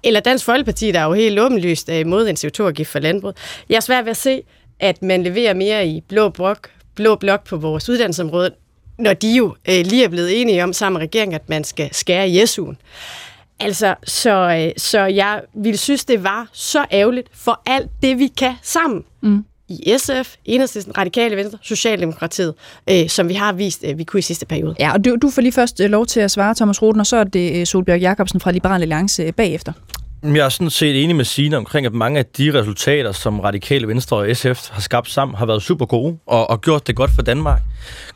Eller Dansk Folkeparti, der er jo helt åbenlyst imod en CO2-afgift for landbrug. Jeg er svært ved at se, at man leverer mere i blå blok, blå blok på vores uddannelsesområde, når de jo øh, lige er blevet enige om sammen med regeringen, at man skal skære i SU'en. Altså, så, øh, så jeg ville synes, det var så ærgerligt for alt det, vi kan sammen. Mm. I SF, Enhedslisten, Radikale Venstre, Socialdemokratiet, øh, som vi har vist, øh, vi kunne i sidste periode. Ja, og du, du får lige først øh, lov til at svare, Thomas Roden, og så er det øh, Solbjørg Jacobsen fra Liberal Alliance øh, bagefter. Jeg er sådan set enig med Signe omkring, at mange af de resultater, som Radikale Venstre og SF har skabt sammen, har været super gode og, og gjort det godt for Danmark.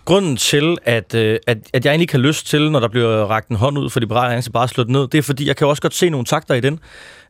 Grunden til, at, øh, at, at jeg egentlig ikke har lyst til, når der bliver ragt en hånd ud for Liberale Alliance, bare slå det ned, det er fordi, jeg kan også godt se nogle takter i den.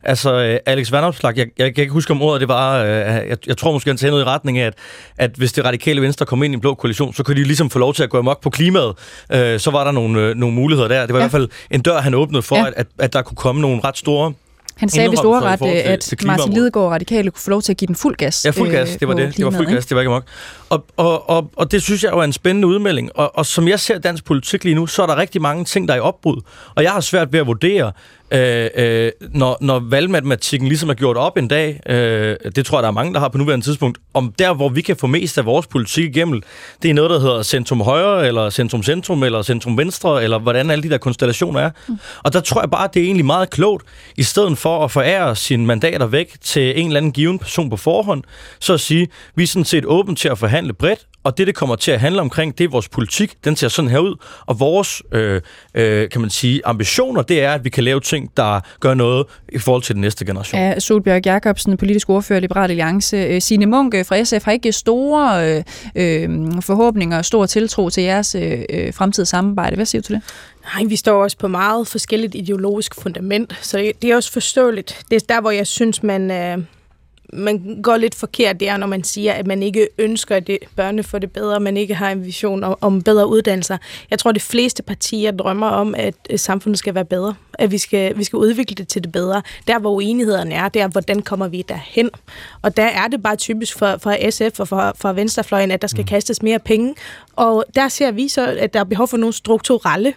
Altså, øh, Alex Vandopslag, jeg, jeg, jeg kan ikke huske om ordet, det var, øh, jeg, jeg tror måske, han sagde noget i retning af, at, at hvis det radikale venstre kom ind i en blå koalition, så kunne de ligesom få lov til at gå amok på klimaet. Øh, så var der nogle, øh, nogle muligheder der. Det var ja. i hvert fald en dør, han åbnede for, ja. at, at, at der kunne komme nogle ret store han sagde vist ordret, at Martin Lidegaard Radikale kunne få lov til at give den fuld gas. Ja, fuld gas, øh, det var det. Det var fuld gas, det var ikke nok. Og, og, og, og det synes jeg jo er en spændende udmelding. Og, og som jeg ser dansk politik lige nu, så er der rigtig mange ting, der er i opbrud. Og jeg har svært ved at vurdere, øh, øh, når, når valgmatematikken ligesom er gjort op en dag, øh, det tror jeg, der er mange, der har på nuværende tidspunkt, om der, hvor vi kan få mest af vores politik igennem, det er noget, der hedder centrum højre, eller centrum centrum, eller centrum venstre, eller hvordan alle de der konstellationer er. Mm. Og der tror jeg bare, det er egentlig meget klogt, i stedet for at forære sine mandater væk til en eller anden given person på forhånd, så at sige, vi er sådan set åbent til at forhandle bredt, og det, det kommer til at handle omkring, det er vores politik. Den ser sådan her ud. Og vores, øh, øh, kan man sige, ambitioner, det er, at vi kan lave ting, der gør noget i forhold til den næste generation. Ja, Solbjørg Jacobsen, politisk ordfører i Liberal Alliance. Øh, Signe Munk øh, fra SF har ikke store øh, øh, forhåbninger og stor tiltro til jeres øh, øh, fremtidige samarbejde. Hvad siger du til det? Nej, vi står også på meget forskelligt ideologisk fundament, så det er også forståeligt. Det er der, hvor jeg synes, man... Øh man går lidt forkert der, når man siger, at man ikke ønsker, at det, børnene får det bedre, man ikke har en vision om, om bedre uddannelser. Jeg tror, at de fleste partier drømmer om, at samfundet skal være bedre, at vi skal, vi skal udvikle det til det bedre. Der, hvor uenighederne er, der, hvordan kommer vi derhen? Og der er det bare typisk for, for SF og for, for Venstrefløjen, at der skal mm. kastes mere penge. Og der ser vi så, at der er behov for nogle strukturelle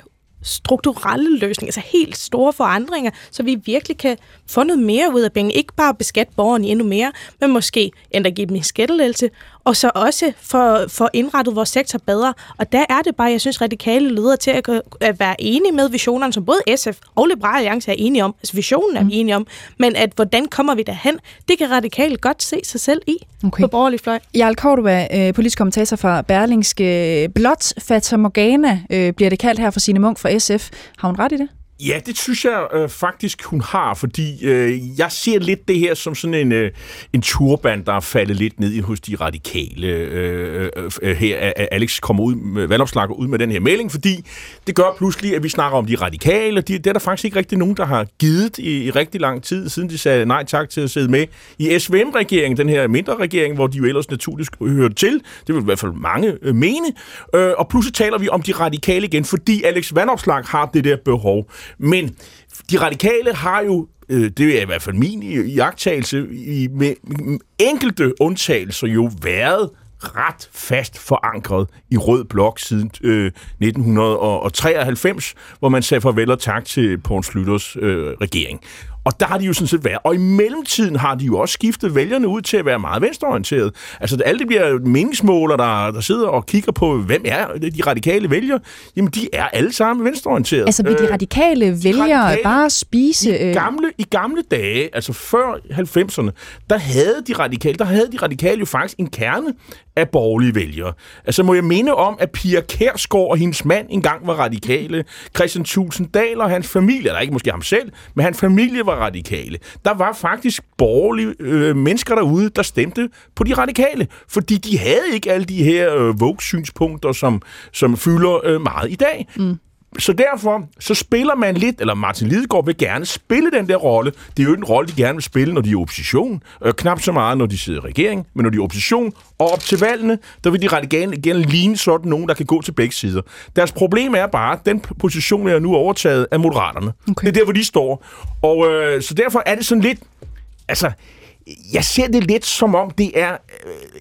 strukturelle løsninger, altså helt store forandringer, så vi virkelig kan få noget mere ud af penge. Ikke bare beskatte borgerne endnu mere, men måske endda give dem en skattelæelse, og så også for, for indrettet vores sektor bedre. Og der er det bare, jeg synes, radikale leder til at, at være enige med visionerne, som både SF og Liberale Alliance er enige om. Altså visionen er vi mm. enige om, men at hvordan kommer vi derhen, det kan radikale godt se sig selv i okay. på borgerlig fløj. Jarl Kortua, øh, politisk kommentator fra Berlingske. Blot Fata Morgana øh, bliver det kaldt her for sine Munk fra SF. Har hun ret i det? Ja, det synes jeg øh, faktisk, hun har, fordi øh, jeg ser lidt det her som sådan en, øh, en turban, der er faldet lidt ned hos de radikale. Øh, øh, øh her Alex kommer ud med ud med den her melding, fordi det gør pludselig, at vi snakker om de radikale. De, det er der faktisk ikke rigtig nogen, der har givet i, i rigtig lang tid, siden de sagde nej tak til at sidde med i SVM-regeringen, den her mindre regering, hvor de jo ellers naturligt hørte til. Det vil i hvert fald mange øh, mene. Øh, og pludselig taler vi om de radikale igen, fordi Alex Vandopslag har det der behov. Men de radikale har jo øh, det er i hvert fald min iagtagelse, i, med enkelte undtagelser jo været ret fast forankret i rød blok siden øh, 1993, hvor man sagde farvel og tak til Poul Slytters øh, regering. Og der har de jo sådan set været. Og i mellemtiden har de jo også skiftet vælgerne ud til at være meget venstreorienteret. Altså alle de bliver meningsmåler, der, der sidder og kigger på, hvem er de radikale vælgere, jamen de er alle sammen venstreorienteret. Altså vil de øh, radikale øh, vælgere radikale, bare spise... I øh, gamle, I gamle dage, altså før 90'erne, der havde de radikale, der havde de radikale jo faktisk en kerne af borgerlige vælgere. Altså må jeg minde om, at Pia Kærsgaard og hendes mand engang var radikale. Christian Tulsendal og hans familie, eller ikke måske ham selv, men hans familie var radikale. Der var faktisk borgerlige øh, mennesker derude, der stemte på de radikale, fordi de havde ikke alle de her øh, Vogue-synspunkter, som, som fylder øh, meget i dag. Mm så derfor, så spiller man lidt, eller Martin Lidegaard vil gerne spille den der rolle. Det er jo en rolle, de gerne vil spille, når de er i opposition. Øh, knap så meget, når de sidder i regering, men når de er i opposition. Og op til valgene, der vil de radikale gerne ligne sådan nogen, der kan gå til begge sider. Deres problem er bare, at den position er nu overtaget af Moderaterne. Okay. Det er der, hvor de står. Og øh, så derfor er det sådan lidt... Altså, jeg ser det lidt som om, det er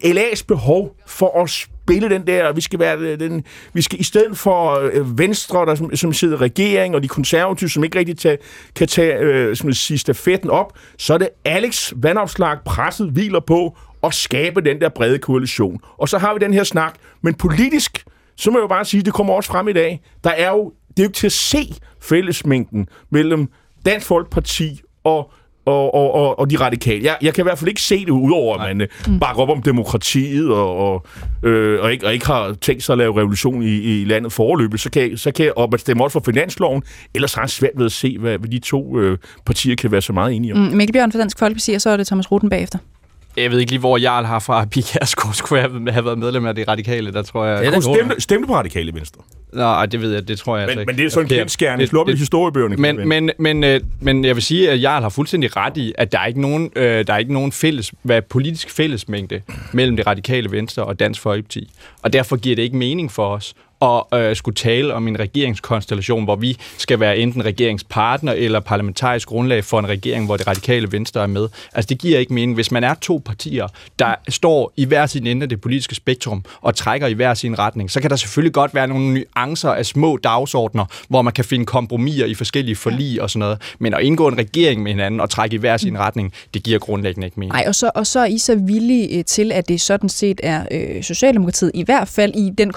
øh, LA's behov for at spille den der, vi skal være øh, den, vi skal i stedet for øh, Venstre, der, som, som sidder i regering, og de konservative, som ikke rigtig tage, kan tage øh, som sige, stafetten op, så er det Alex Vandopslag presset hviler på at skabe den der brede koalition. Og så har vi den her snak, men politisk, så må jeg jo bare sige, det kommer også frem i dag, der er jo, det er jo ikke til at se fællesmængden mellem Dansk Folkeparti og og, og, og, og de radikale. Jeg, jeg kan i hvert fald ikke se det, udover at man mm. bakker op om demokratiet og, og, øh, og, ikke, og ikke har tænkt sig at lave revolution i, i landet forløbet, så kan, så kan og man stemme også for finansloven. Ellers har jeg svært ved at se, hvad, hvad de to øh, partier kan være så meget enige om. Mm, Mikkel Bjørn fra Dansk Folkeparti, og så er det Thomas Ruten bagefter. Jeg ved ikke lige, hvor Jarl har fra Pia skulle have, have været medlem af de radikale. Der tror jeg... Det stemte, stemte på radikale venstre. Nej, det ved jeg, det tror jeg men, altså ikke. Men det er sådan en kendskærning. Slå op i historiebøgerne. Men, men, men, øh, men jeg vil sige, at Jarl har fuldstændig ret i, at der er ikke nogen, øh, der er ikke nogen fælles, hvad politisk fællesmængde mellem det radikale venstre og Dansk Folkeparti. Og derfor giver det ikke mening for os og øh, skulle tale om en regeringskonstellation, hvor vi skal være enten regeringspartner eller parlamentarisk grundlag for en regering, hvor det radikale venstre er med. Altså det giver ikke mening. Hvis man er to partier, der står i hver sin ende af det politiske spektrum og trækker i hver sin retning, så kan der selvfølgelig godt være nogle nuancer af små dagsordner, hvor man kan finde kompromiser i forskellige forlig og sådan noget. Men at indgå en regering med hinanden og trække i hver sin retning, det giver grundlæggende ikke mening. Nej, og så, og så er I så villige øh, til, at det sådan set er øh, Socialdemokratiet, i hvert fald i den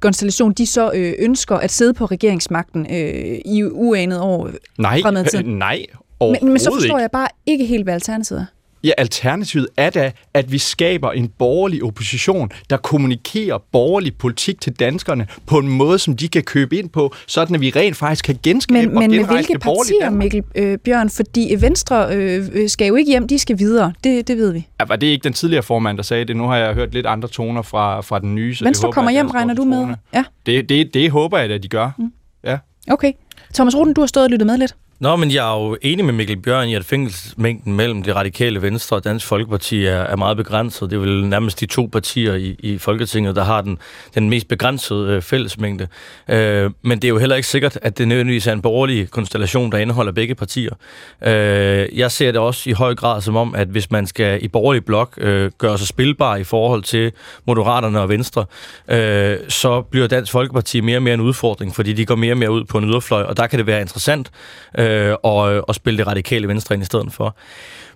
konstellation, de så øh, ønsker at sidde på regeringsmagten øh, i uanet år nej, fremad tid. nej, men, men så forstår ikke. jeg bare ikke helt, hvad alternativet er. Ja, alternativet er da, at vi skaber en borgerlig opposition, der kommunikerer borgerlig politik til danskerne på en måde, som de kan købe ind på, sådan at vi rent faktisk kan genskabe men, og Men med hvilke partier, Mikkel øh, Bjørn? Fordi Venstre øh, skal jo ikke hjem, de skal videre. Det, det ved vi. Ja, var det ikke den tidligere formand, der sagde det? Nu har jeg hørt lidt andre toner fra, fra den nye. Så Venstre håber, kommer hjem, regner du med? Ja. Det, det, det håber jeg, at de gør. Mm. Ja. Okay. Thomas Ruden, du har stået og lyttet med lidt. Nå, men jeg er jo enig med Mikkel Bjørn i, at fængselsmængden mellem det radikale venstre og Dansk Folkeparti er, er meget begrænset. Det er vel nærmest de to partier i, i Folketinget, der har den, den mest begrænsede øh, fællesmængde. Øh, men det er jo heller ikke sikkert, at det nødvendigvis er en borgerlig konstellation, der indeholder begge partier. Øh, jeg ser det også i høj grad som om, at hvis man skal i borgerlig blok øh, gøre sig spilbar i forhold til Moderaterne og Venstre, øh, så bliver Dansk Folkeparti mere og mere en udfordring, fordi de går mere og mere ud på en yderfløj, og der kan det være interessant øh, øh, og, øh, og spille det radikale venstre ind i stedet for.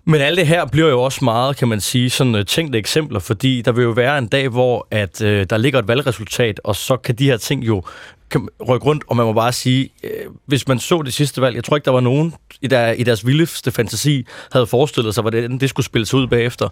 Men alt det her bliver jo også meget, kan man sige, sådan øh, tænkte eksempler, fordi der vil jo være en dag, hvor at øh, der ligger et valgresultat, og så kan de her ting jo kan rykke rundt, og man må bare sige, øh, hvis man så det sidste valg, jeg tror ikke, der var nogen i, der, i deres vildeste fantasi, havde forestillet sig, hvordan det skulle spille sig ud bagefter.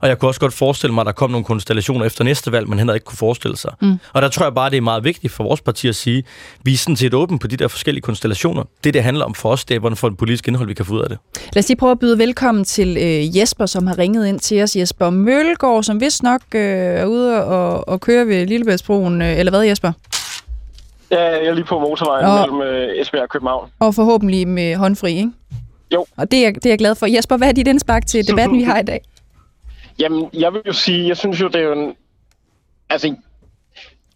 Og jeg kunne også godt forestille mig, at der kom nogle konstellationer efter næste valg, man heller ikke kunne forestille sig. Mm. Og der tror jeg bare, det er meget vigtigt for vores parti at sige, vi er sådan set åbne på de der forskellige konstellationer. Det, det handler om for os, det er, hvordan for en politisk indhold, vi kan få ud af det. Lad os lige prøve at byde velkommen til øh, Jesper, som har ringet ind til os. Jesper Mølgaard, som vist nok øh, er ude og, og køre ved Lillebæltsbroen. Øh, eller hvad, Jesper? Ja, jeg er lige på motorvejen og, mellem øh, Esbjerg og København. Og forhåbentlig med håndfri, ikke? Jo. Og det er, det er jeg glad for. Jesper, hvad er dit indspark til debatten, vi har i dag? Jamen, jeg vil jo sige, jeg synes jo, det er jo en... Altså,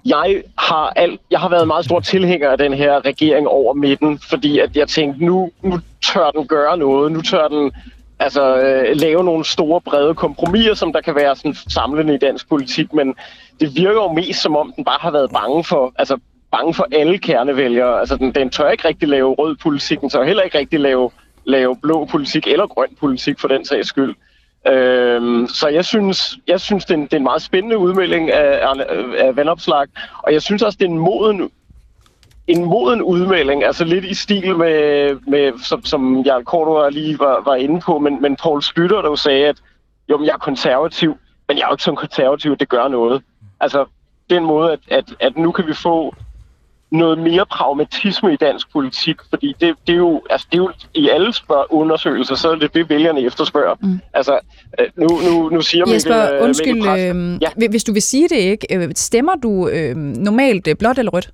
jeg har, alt, jeg har været meget stor tilhænger af den her regering over midten, fordi at jeg tænkte, nu, nu tør den gøre noget, nu tør den altså, øh, lave nogle store, brede kompromiser, som der kan være sådan samlende i dansk politik, men det virker jo mest som om, den bare har været bange for, altså bange for alle kernevælgere. Altså, den, den tør ikke rigtig lave rød politik, den tør heller ikke rigtig lave, lave blå politik eller grøn politik for den sags skyld. Øhm, så jeg synes, jeg synes det, er en, det er en meget spændende udmelding af, af, af vandopslag, og jeg synes også, det er en moden, en moden udmelding, altså lidt i stil med, med som, som Jarl Korto lige var, var inde på, men, men Paul Slytter, der jo sagde, at jo, men jeg er konservativ, men jeg er jo ikke så konservativ, det gør noget. Altså, den måde, at, at, at nu kan vi få noget mere pragmatisme i dansk politik, fordi det, det, er, jo, altså det er jo i alle spørg- undersøgelser, så er det det, vælgerne efterspørger. Mm. Altså, øh, nu, nu, nu siger man... Jesper, Mikkel, undskyld, Mikkel øh, ja. hvis du vil sige det ikke, øh, stemmer du øh, normalt blåt eller rødt?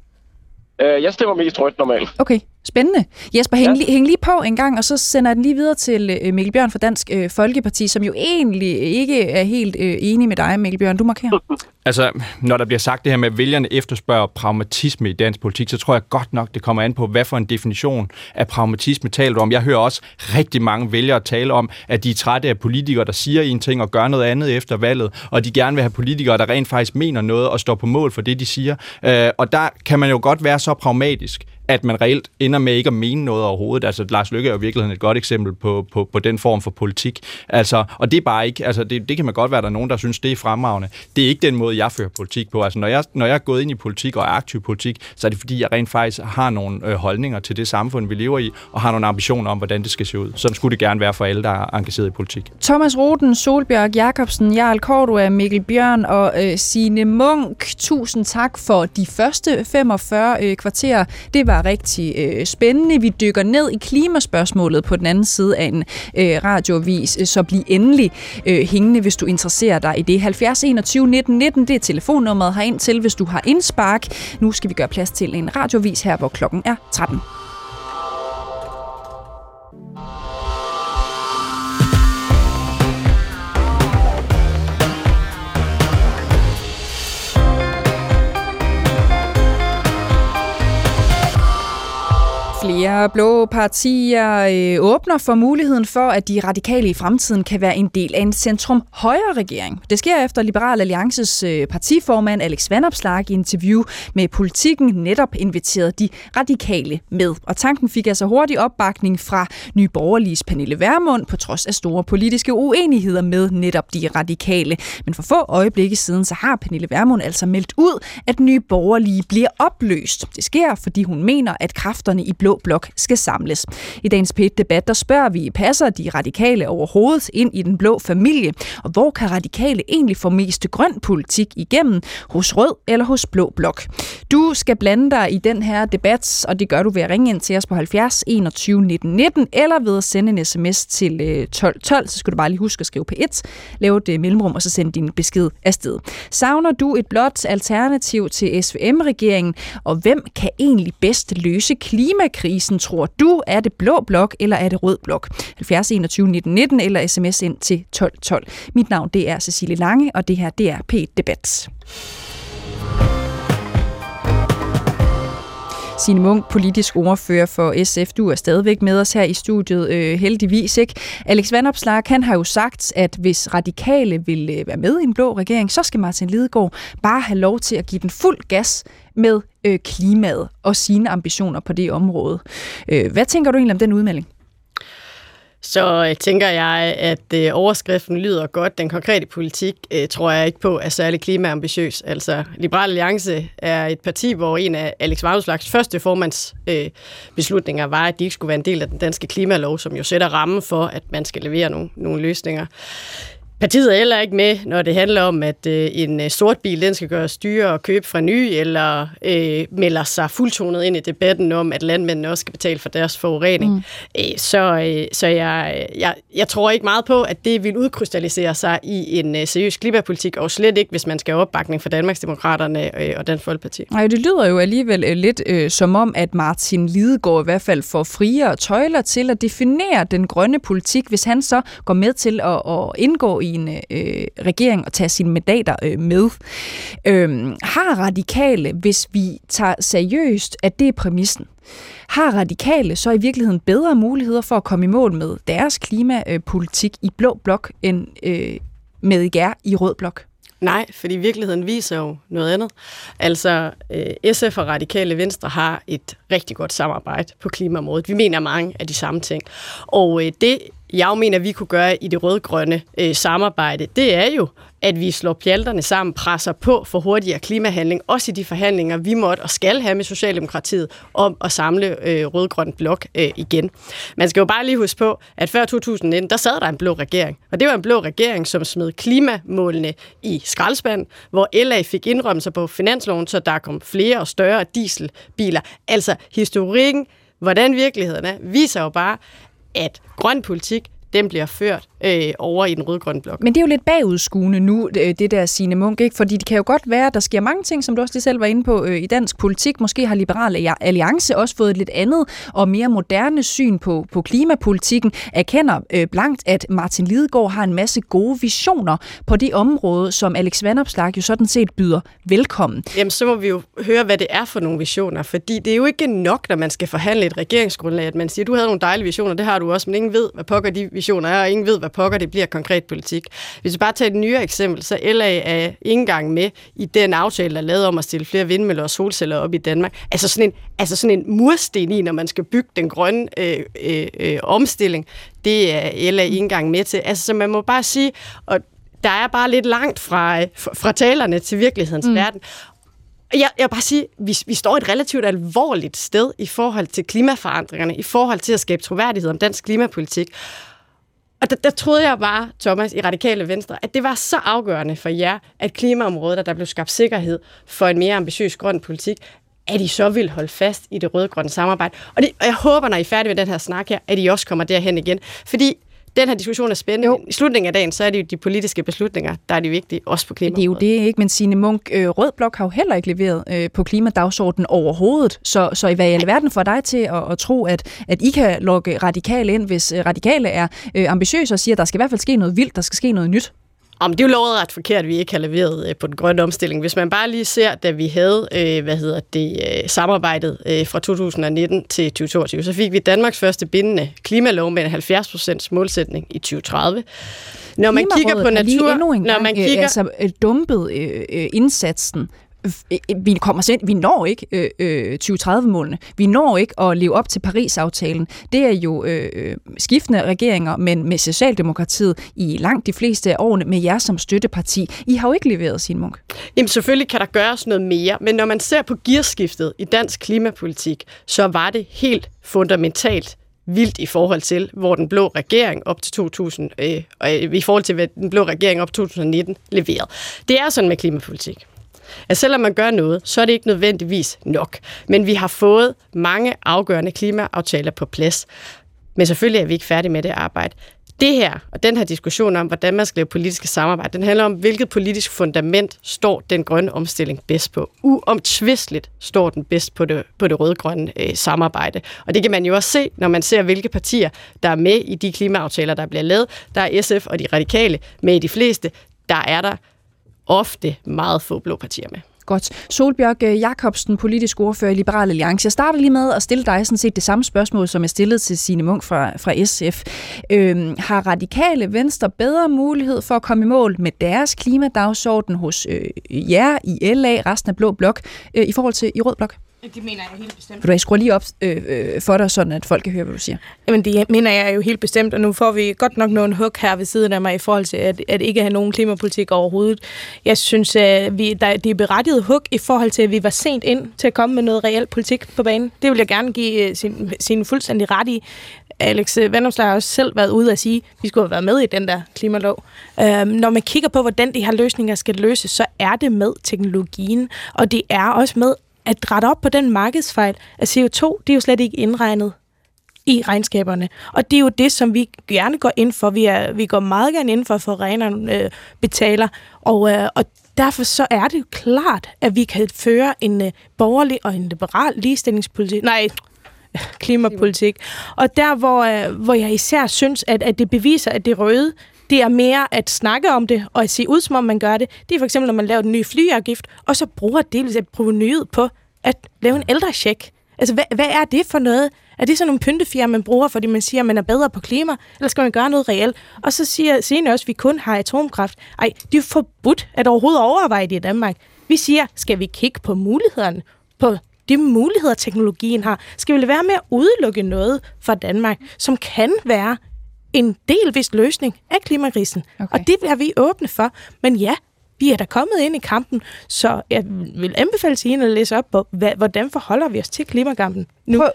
Øh, jeg stemmer mest rødt normalt. Okay, spændende. Jesper, hæng, Ja. ja. hæng lige på en gang, og så sender jeg den lige videre til øh, Mikkel Bjørn fra Dansk øh, Folkeparti, som jo egentlig ikke er helt øh, enig med dig, Mikkel Bjørn. Du markerer. Altså, når der bliver sagt det her med, at vælgerne efterspørger pragmatisme i dansk politik, så tror jeg godt nok, det kommer an på, hvad for en definition af pragmatisme taler du om. Jeg hører også rigtig mange vælgere tale om, at de er trætte af politikere, der siger en ting og gør noget andet efter valget, og de gerne vil have politikere, der rent faktisk mener noget og står på mål for det, de siger. Øh, og der kan man jo godt være så pragmatisk, at man reelt ender med ikke at mene noget overhovedet. Altså, Lars Løkke er jo i virkeligheden et godt eksempel på, på, på den form for politik. Altså, og det er bare ikke, altså, det, det kan man godt være, at der er nogen, der synes, det er fremragende. Det er ikke den måde, jeg fører politik på. Altså, når jeg, når jeg er gået ind i politik og er aktiv politik, så er det fordi, jeg rent faktisk har nogle øh, holdninger til det samfund, vi lever i, og har nogle ambitioner om, hvordan det skal se ud. Sådan skulle det gerne være for alle, der er engageret i politik. Thomas Roden, Solbjørg Jacobsen, Jarl Cordua, Mikkel Bjørn og øh, Signe Munk. Tusind tak for de første 45 øh, kvarterer. Det var rigtig øh, spændende. Vi dykker ned i klimaspørgsmålet på den anden side af en øh, radiovis, øh, så bliv endelig øh, hængende, hvis du interesserer dig i det. 70 21 19 19, det er telefonnummeret herind til, hvis du har indspark. Nu skal vi gøre plads til en radiovis her, hvor klokken er 13. Flere blå partier øh, åbner for muligheden for, at de radikale i fremtiden kan være en del af en centrum-højre regering. Det sker efter Liberal Alliances øh, partiformand Alex Vanopslag i interview med Politiken netop inviterede de radikale med. Og tanken fik altså hurtig opbakning fra Nye Borgerliges Pernille Vermund på trods af store politiske uenigheder med netop de radikale. Men for få øjeblikke siden, så har Pernille Vermund altså meldt ud, at Nye Borgerlige bliver opløst. Det sker, fordi hun mener, at kræfterne i Blå Blok skal samles. I dagens P1-debat, der spørger vi, passer de radikale overhovedet ind i den blå familie? Og hvor kan radikale egentlig få mest grøn politik igennem? Hos Rød eller hos Blå Blok? Du skal blande dig i den her debat, og det gør du ved at ringe ind til os på 70 21 19 19, eller ved at sende en sms til 1212, 12 12, så skal du bare lige huske at skrive P1, lave et øh, mellemrum, og så sende din besked afsted. Savner du et blot alternativ til SVM-regeringen, og hvem kan egentlig bedst løse klimakrisen, tror du? Er det blå blok, eller er det rød blok? 70 21 19 19, eller sms ind til 12 12. Mit navn, det er Cecilie Lange, og det her, det er P1 Debat. Signe Munk, politisk ordfører for SF. Du er stadigvæk med os her i studiet, øh, heldigvis ikke. Alex Vandopslag, han har jo sagt, at hvis radikale vil øh, være med i en blå regering, så skal Martin Lidegaard bare have lov til at give den fuld gas med øh, klimaet og sine ambitioner på det område. Øh, hvad tænker du egentlig om den udmelding? Så øh, tænker jeg, at øh, overskriften lyder godt. Den konkrete politik øh, tror jeg ikke på er særlig klimaambitiøs. Altså, Liberal Alliance er et parti, hvor en af Alex Vanopslags første formands øh, beslutninger var, at de ikke skulle være en del af den danske klimalov, som jo sætter rammen for, at man skal levere nogle, nogle løsninger. Partiet er heller ikke med, når det handler om, at øh, en øh, sort bil den skal gøres dyrere at købe fra ny, eller øh, melder sig fuldtonet ind i debatten om, at landmændene også skal betale for deres forurening. Mm. Øh, så øh, så jeg, jeg, jeg tror ikke meget på, at det vil udkrystallisere sig i en øh, seriøs klimapolitik, og slet ikke, hvis man skal have opbakning fra Danmarksdemokraterne øh, og Dansk Folkeparti. Nej, det lyder jo alligevel øh, lidt øh, som om, at Martin Lidegaard i hvert fald får friere tøjler til at definere den grønne politik, hvis han så går med til at, at indgå i en øh, regering og tage sine mandater øh, med. Øh, har radikale, hvis vi tager seriøst, at det er præmissen, har radikale så i virkeligheden bedre muligheder for at komme i mål med deres klimapolitik i blå blok end øh, med jer i rød blok? Nej, fordi virkeligheden viser jo noget andet. Altså, øh, SF og Radikale Venstre har et rigtig godt samarbejde på klimaområdet. Vi mener mange af de samme ting. Og øh, det, jeg mener, vi kunne gøre i det rød-grønne øh, samarbejde, det er jo, at vi slår pjalterne sammen, presser på for hurtigere klimahandling, også i de forhandlinger, vi måtte og skal have med Socialdemokratiet om at samle øh, rød-grøn blok øh, igen. Man skal jo bare lige huske på, at før 2019, der sad der en blå regering, og det var en blå regering, som smed klimamålene i skraldespand, hvor LA fik indrømmelser på finansloven, så der kom flere og større dieselbiler. Altså historikken, hvordan virkeligheden er, viser jo bare, at grøn politik, den bliver ført øh, over i den rødgrønne blok. Men det er jo lidt bagudskuende nu, øh, det der sine Munk, ikke? fordi det kan jo godt være, at der sker mange ting, som du også lige selv var inde på øh, i dansk politik. Måske har Liberal Alliance også fået et lidt andet og mere moderne syn på, på klimapolitikken. Erkender øh, blankt, at Martin Lidegaard har en masse gode visioner på det område, som Alex Vandopslag jo sådan set byder velkommen. Jamen, så må vi jo høre, hvad det er for nogle visioner, fordi det er jo ikke nok, når man skal forhandle et regeringsgrundlag, at man siger, du havde nogle dejlige visioner, det har du også, men ingen ved, hvad pokker de visioner er, og ingen ved, hvad pokker det bliver konkret politik. Hvis vi bare tager et nyere eksempel, så LA er ikke engang med i den aftale, der er lavet om at stille flere vindmøller og solceller op i Danmark. Altså sådan en, altså sådan en mursten i, når man skal bygge den grønne øh, øh, øh, omstilling, det er LA ikke engang med til. Altså så man må bare sige, og der er bare lidt langt fra, fra talerne til virkelighedens mm. verden. Jeg, jeg vil bare sige, vi, vi står et relativt alvorligt sted i forhold til klimaforandringerne, i forhold til at skabe troværdighed om dansk klimapolitik. Og der, der troede jeg bare, Thomas, i Radikale Venstre, at det var så afgørende for jer, at klimaområdet, at der blev skabt sikkerhed for en mere ambitiøs grøn politik, at I så vil holde fast i det røde-grønne samarbejde. Og, det, og jeg håber, når I er færdige med den her snak her, at I også kommer derhen igen. Fordi den her diskussion er spændende. Jo. I slutningen af dagen, så er det jo de politiske beslutninger, der er de vigtige, også på klima. Det er jo det, ikke? Men Signe Munk, øh, Rød Blok har jo heller ikke leveret øh, på klimadagsordenen overhovedet. Så, så i hvad i alverden får dig til at, at tro, at, at I kan lukke radikale ind, hvis øh, radikale er øh, ambitiøse og siger, at der skal i hvert fald ske noget vildt, der skal ske noget nyt? Om det er jo lovet ret forkert, at vi ikke har leveret øh, på den grønne omstilling. Hvis man bare lige ser, da vi havde øh, hvad hedder det, øh, samarbejdet fra 2019 til 2022, så fik vi Danmarks første bindende klimalov med en 70% målsætning i 2030. Når man kigger på natur, når man kigger altså dumpet øh, indsatsen Øh, vi kommer sind, vi når ikke øh, øh 2030-målene. Vi når ikke at leve op til Paris-aftalen. Det er jo øh, øh, skiftende regeringer, men med Socialdemokratiet i langt de fleste af årene med jer som støtteparti. I har jo ikke leveret, sin Munk. Jamen selvfølgelig kan der gøres noget mere, men når man ser på gearskiftet i dansk klimapolitik, så var det helt fundamentalt vildt i forhold til, hvor den blå regering op til 2000, øh, og i forhold til, hvad den blå regering op til 2019 leverede. Det er sådan med klimapolitik at selvom man gør noget, så er det ikke nødvendigvis nok. Men vi har fået mange afgørende klimaaftaler på plads. Men selvfølgelig er vi ikke færdige med det arbejde. Det her, og den her diskussion om, hvordan man skal lave politiske samarbejde, den handler om, hvilket politisk fundament står den grønne omstilling bedst på. Uomtvisteligt står den bedst på det, på det røde-grønne øh, samarbejde. Og det kan man jo også se, når man ser, hvilke partier, der er med i de klimaaftaler, der bliver lavet. Der er SF og de radikale med i de fleste. Der er der ofte meget få blå partier med. Godt. Solbjørg øh, Jakobsen, politisk ordfører i Liberal Alliance. Jeg starter lige med at stille dig sådan set det samme spørgsmål, som jeg stillede til Signe Munk fra, fra SF. Øhm, har radikale venstre bedre mulighed for at komme i mål med deres klimadagsorden hos øh, jer i LA, resten af Blå Blok, øh, i forhold til i Rød Blok? Det mener jeg helt bestemt. Vil du skruer lige op øh, øh, for dig, sådan at folk kan høre, hvad du siger? Jamen, det mener jeg jo helt bestemt, og nu får vi godt nok nogle hug her ved siden af mig i forhold til, at, at ikke have nogen klimapolitik overhovedet. Jeg synes, at vi, der, det er berettiget hug i forhold til, at vi var sent ind til at komme med noget reelt politik på banen. Det vil jeg gerne give øh, sin, sin fuldstændig ret i. Alex Vandomslag har også selv været ude at sige, at vi skulle have været med i den der klimalov. Øhm, når man kigger på, hvordan de her løsninger skal løses, så er det med teknologien, og det er også med at rette op på den markedsfejl, at CO2, det er jo slet ikke indregnet i regnskaberne. Og det er jo det, som vi gerne går ind for. Vi, er, vi går meget gerne ind for, at forureneren øh, betaler. Og, øh, og derfor så er det jo klart, at vi kan føre en øh, borgerlig og en liberal ligestillingspolitik. Nej, klimapolitik. Og der, hvor, øh, hvor jeg især synes, at, at det beviser, at det røde, det er mere at snakke om det, og at se ud, som om man gør det. Det er for eksempel, når man laver den nye flyafgift, og så bruger det at provenyet på at lave en ældrecheck. Altså, hvad, hvad er det for noget? Er det sådan nogle pyntefjer, man bruger, fordi man siger, at man er bedre på klima? Eller skal man gøre noget reelt? Og så siger senere også, at vi kun har atomkraft. Ej, det er jo forbudt at overhovedet overveje det i Danmark. Vi siger, skal vi kigge på mulighederne, på de muligheder, teknologien har? Skal vi lade være med at udelukke noget fra Danmark, som kan være en delvis løsning af klimakrisen. Okay. Og det er vi åbne for. Men ja, Vi er da kommet ind i kampen, så jeg vil anbefale til hende at læse op på, hvordan forholder vi os til klimakampen nu. Prøv,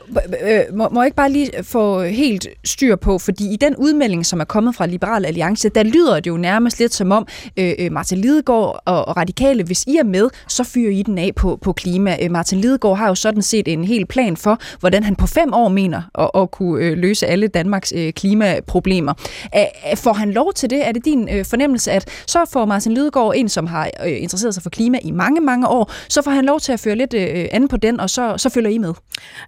øh, må, må jeg ikke bare lige få helt styr på, fordi i den udmelding, som er kommet fra Liberal Alliance, der lyder det jo nærmest lidt som om, øh, øh Martin Lidegaard og, og Radikale, hvis I er med, så fyrer I den af på, på klima. Øh, Martin Lidegaard har jo sådan set en hel plan for, hvordan han på fem år mener at, at kunne øh, løse alle Danmarks øh, klimaproblemer. Æ, får han lov til det? Er det din øh, fornemmelse, at så får Martin Lidegaard, en som har øh, interesseret sig for klima i mange, mange år, så får han lov til at føre lidt øh, andet på den, og så, så følger I med?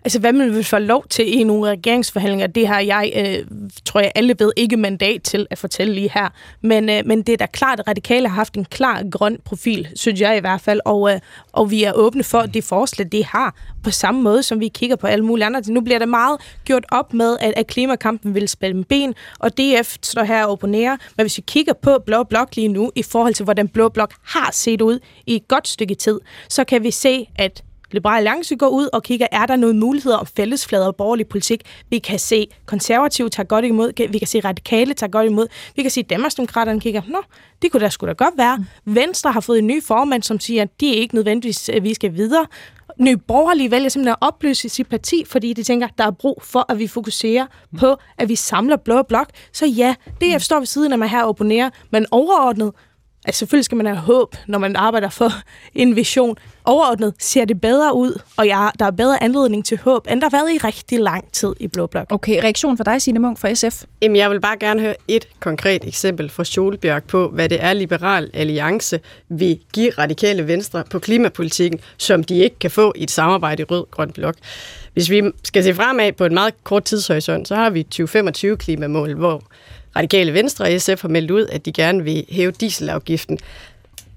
Altså, Altså, hvad man vil få lov til i nogle regeringsforhandlinger, det har jeg, øh, tror jeg, alle ved ikke mandat til at fortælle lige her. Men, øh, men det er da klart, at radikale har haft en klar grøn profil, synes jeg i hvert fald, og, øh, og vi er åbne for det forslag, det har, på samme måde, som vi kigger på alle mulige andre. Nu bliver det meget gjort op med, at, at klimakampen vil spille med ben, og DF står her og opponerer. Men hvis vi kigger på Blå Blok lige nu, i forhold til, hvordan Blå Blok har set ud i et godt stykke tid, så kan vi se, at Liberal Alliance går ud og kigger, er der nogle muligheder om fællesflader og borgerlig politik. Vi kan se konservative tager godt imod, vi kan se radikale tager godt imod, vi kan se Danmarksdemokraterne kigger, nå, det kunne da sgu da godt være. Venstre har fået en ny formand, som siger, at de er ikke nødvendigvis, at vi skal videre. Nye Borgerlige vælger simpelthen at opløse sit parti, fordi de tænker, der er brug for, at vi fokuserer på, at vi samler blå blok. Så ja, DF står ved siden af mig her og opponerer, men overordnet, Altså selvfølgelig skal man have håb, når man arbejder for en vision. Overordnet ser det bedre ud, og ja, der er bedre anledning til håb, end der har været i rigtig lang tid i Blå Blok. Okay, reaktion fra dig, Signe Munk fra SF? Jamen, jeg vil bare gerne høre et konkret eksempel fra Scholbjerg på, hvad det er Liberal Alliance vil give radikale venstre på klimapolitikken, som de ikke kan få i et samarbejde i Rød-Grøn Blok. Hvis vi skal se fremad på en meget kort tidshorisont, så har vi 2025 klimamål, hvor Radikale Venstre og SF har meldt ud, at de gerne vil hæve dieselafgiften.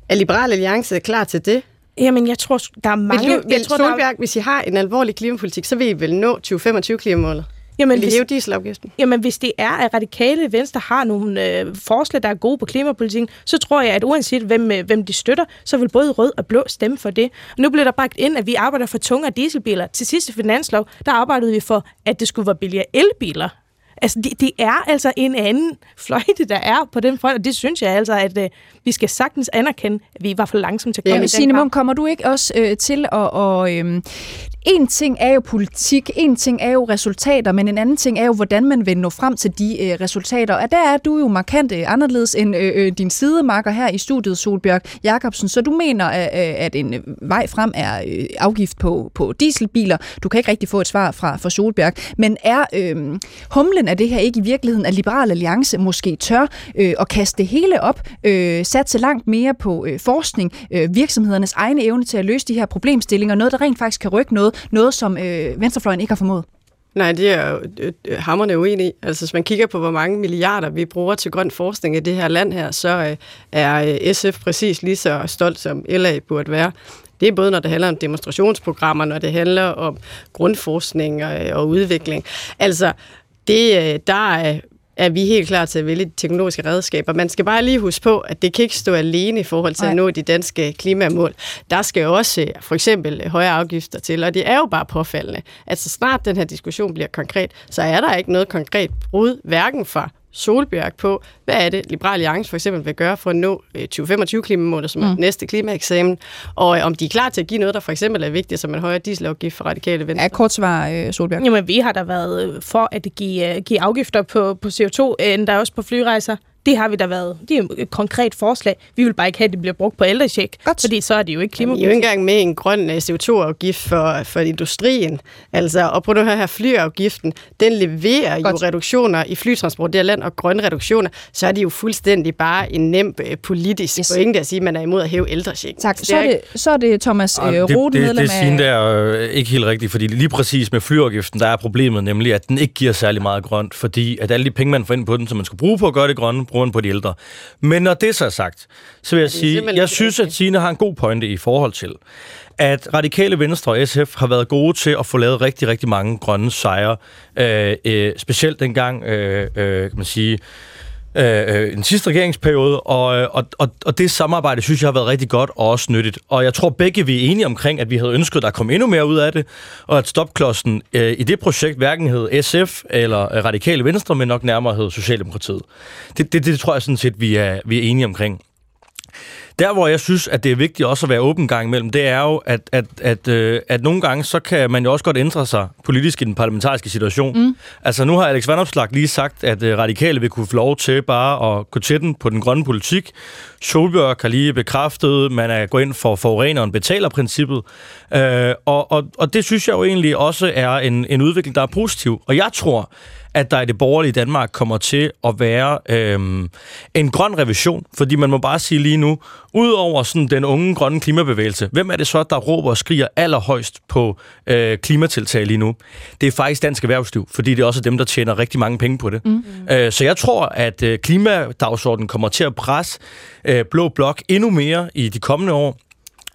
Er Liberal Alliance klar til det? Jamen, jeg tror, der er mange... Vil, du, vil jeg tror, Solberg, der... hvis I har en alvorlig klimapolitik, så vil I vel nå 2025-klimamålet? Jamen, I hæve dieselafgiften? Jamen, hvis det er, at radikale venstre har nogle øh, forslag, der er gode på klimapolitikken, så tror jeg, at uanset hvem, øh, hvem de støtter, så vil både rød og blå stemme for det. Og nu bliver der bragt ind, at vi arbejder for tungere dieselbiler. Til sidste finanslov, der arbejdede vi for, at det skulle være billigere elbiler. Altså, det, det er altså en anden fløjte, der er på den front, og det synes jeg altså, at øh, vi skal sagtens anerkende, at vi var for langsomme til at komme ja, i den Signe Munk, kommer du ikke også øh, til at... Og, øh, en ting er jo politik, en ting er jo resultater, men en anden ting er jo, hvordan man vil nå frem til de øh, resultater. Og der er du jo markant øh, anderledes end øh, øh, din sidemarker her i studiet, Solbjørg Jacobsen. Så du mener, at, øh, at en øh, vej frem er øh, afgift på, på dieselbiler. Du kan ikke rigtig få et svar fra, fra Solbjerg. Men er øh, humlen af det her ikke i virkeligheden, at Liberal Alliance måske tør øh, at kaste det hele op, øh, satse langt mere på øh, forskning, øh, virksomhedernes egne evne til at løse de her problemstillinger, noget, der rent faktisk kan rykke noget, noget som øh, venstrefløjen ikke har formået? Nej, det er jo øh, hammerne uenig i. Altså, hvis man kigger på, hvor mange milliarder vi bruger til grøn forskning i det her land her, så øh, er øh, SF præcis lige så stolt, som LA burde være. Det er både, når det handler om demonstrationsprogrammer, når det handler om grundforskning og, og udvikling. Altså, det, der er er vi helt klar til at vælge teknologiske redskaber. Man skal bare lige huske på, at det kan ikke stå alene i forhold til Nej. at nå de danske klimamål. Der skal også for eksempel højere afgifter til, og det er jo bare påfaldende, at så snart den her diskussion bliver konkret, så er der ikke noget konkret brud, hverken fra Solbjerg på, hvad er det, Liberal Alliance for eksempel vil gøre for at nå 2025-klimamålet, øh, som er mm. næste klimaeksamen, og øh, om de er klar til at give noget, der for eksempel er vigtigt, som en højere dieselafgift for radikale venstre. Ja, kort svar, øh, Solbjerg. Jamen, vi har da været for at give, give afgifter på, på CO2, endda også på flyrejser. Det har vi da været. Det er et konkret forslag. Vi vil bare ikke have, at det bliver brugt på ældrecheck, Godt. fordi så er det jo ikke klimapolitik. Vi er jo ikke engang med en grøn CO2-afgift for, for industrien. Altså, og prøv nu at høre her, flyafgiften, den leverer Godt. jo reduktioner i flytransport det land og grønne reduktioner, så er det jo fuldstændig bare en nem øh, politisk yes. pointe at sige, at man er imod at hæve ældrecheck. Tak. Så er det, så er det Thomas øh, Rode, det, det, det, det, det er øh, ikke helt rigtigt, fordi lige præcis med flyafgiften, der er problemet nemlig, at den ikke giver særlig meget grønt, fordi at alle de penge, man får ind på den, som man skulle bruge på at gøre det grønne, bruger på de ældre. Men når det så er sagt, så vil jeg sige, jeg synes, at Tine har en god pointe i forhold til, at Radikale Venstre og SF har været gode til at få lavet rigtig, rigtig mange grønne sejre. Øh, øh, specielt dengang, øh, øh, kan man sige, Øh, øh, en den sidste regeringsperiode, og, øh, og, og, og det samarbejde synes jeg har været rigtig godt og også nyttigt. Og jeg tror begge vi er enige omkring, at vi havde ønsket, at der kom endnu mere ud af det, og at stopklodsen øh, i det projekt hverken hed SF eller øh, Radikale Venstre, men nok nærmere hed Socialdemokratiet. Det, det, det tror jeg sådan set, vi er, vi er enige omkring. Der, hvor jeg synes, at det er vigtigt også at være åben gang imellem, det er jo, at, at, at, øh, at nogle gange, så kan man jo også godt ændre sig politisk i den parlamentariske situation. Mm. Altså, nu har Alex Vandopslag lige sagt, at øh, radikale vil kunne få lov til bare at gå til den på den grønne politik. Solbjørg har lige bekræftet, man er gået ind for forureneren betaler-princippet. Øh, og, og, og det synes jeg jo egentlig også er en, en udvikling, der er positiv. Og jeg tror, at der i det borgerlige Danmark kommer til at være øhm, en grøn revision. Fordi man må bare sige lige nu, udover sådan den unge grønne klimabevægelse, hvem er det så, der råber og skriger allerhøjst på øh, klimatiltag lige nu? Det er faktisk dansk erhvervsliv, fordi det er også dem, der tjener rigtig mange penge på det. Mm. Øh, så jeg tror, at øh, klimadagsordenen kommer til at presse øh, Blå Blok endnu mere i de kommende år.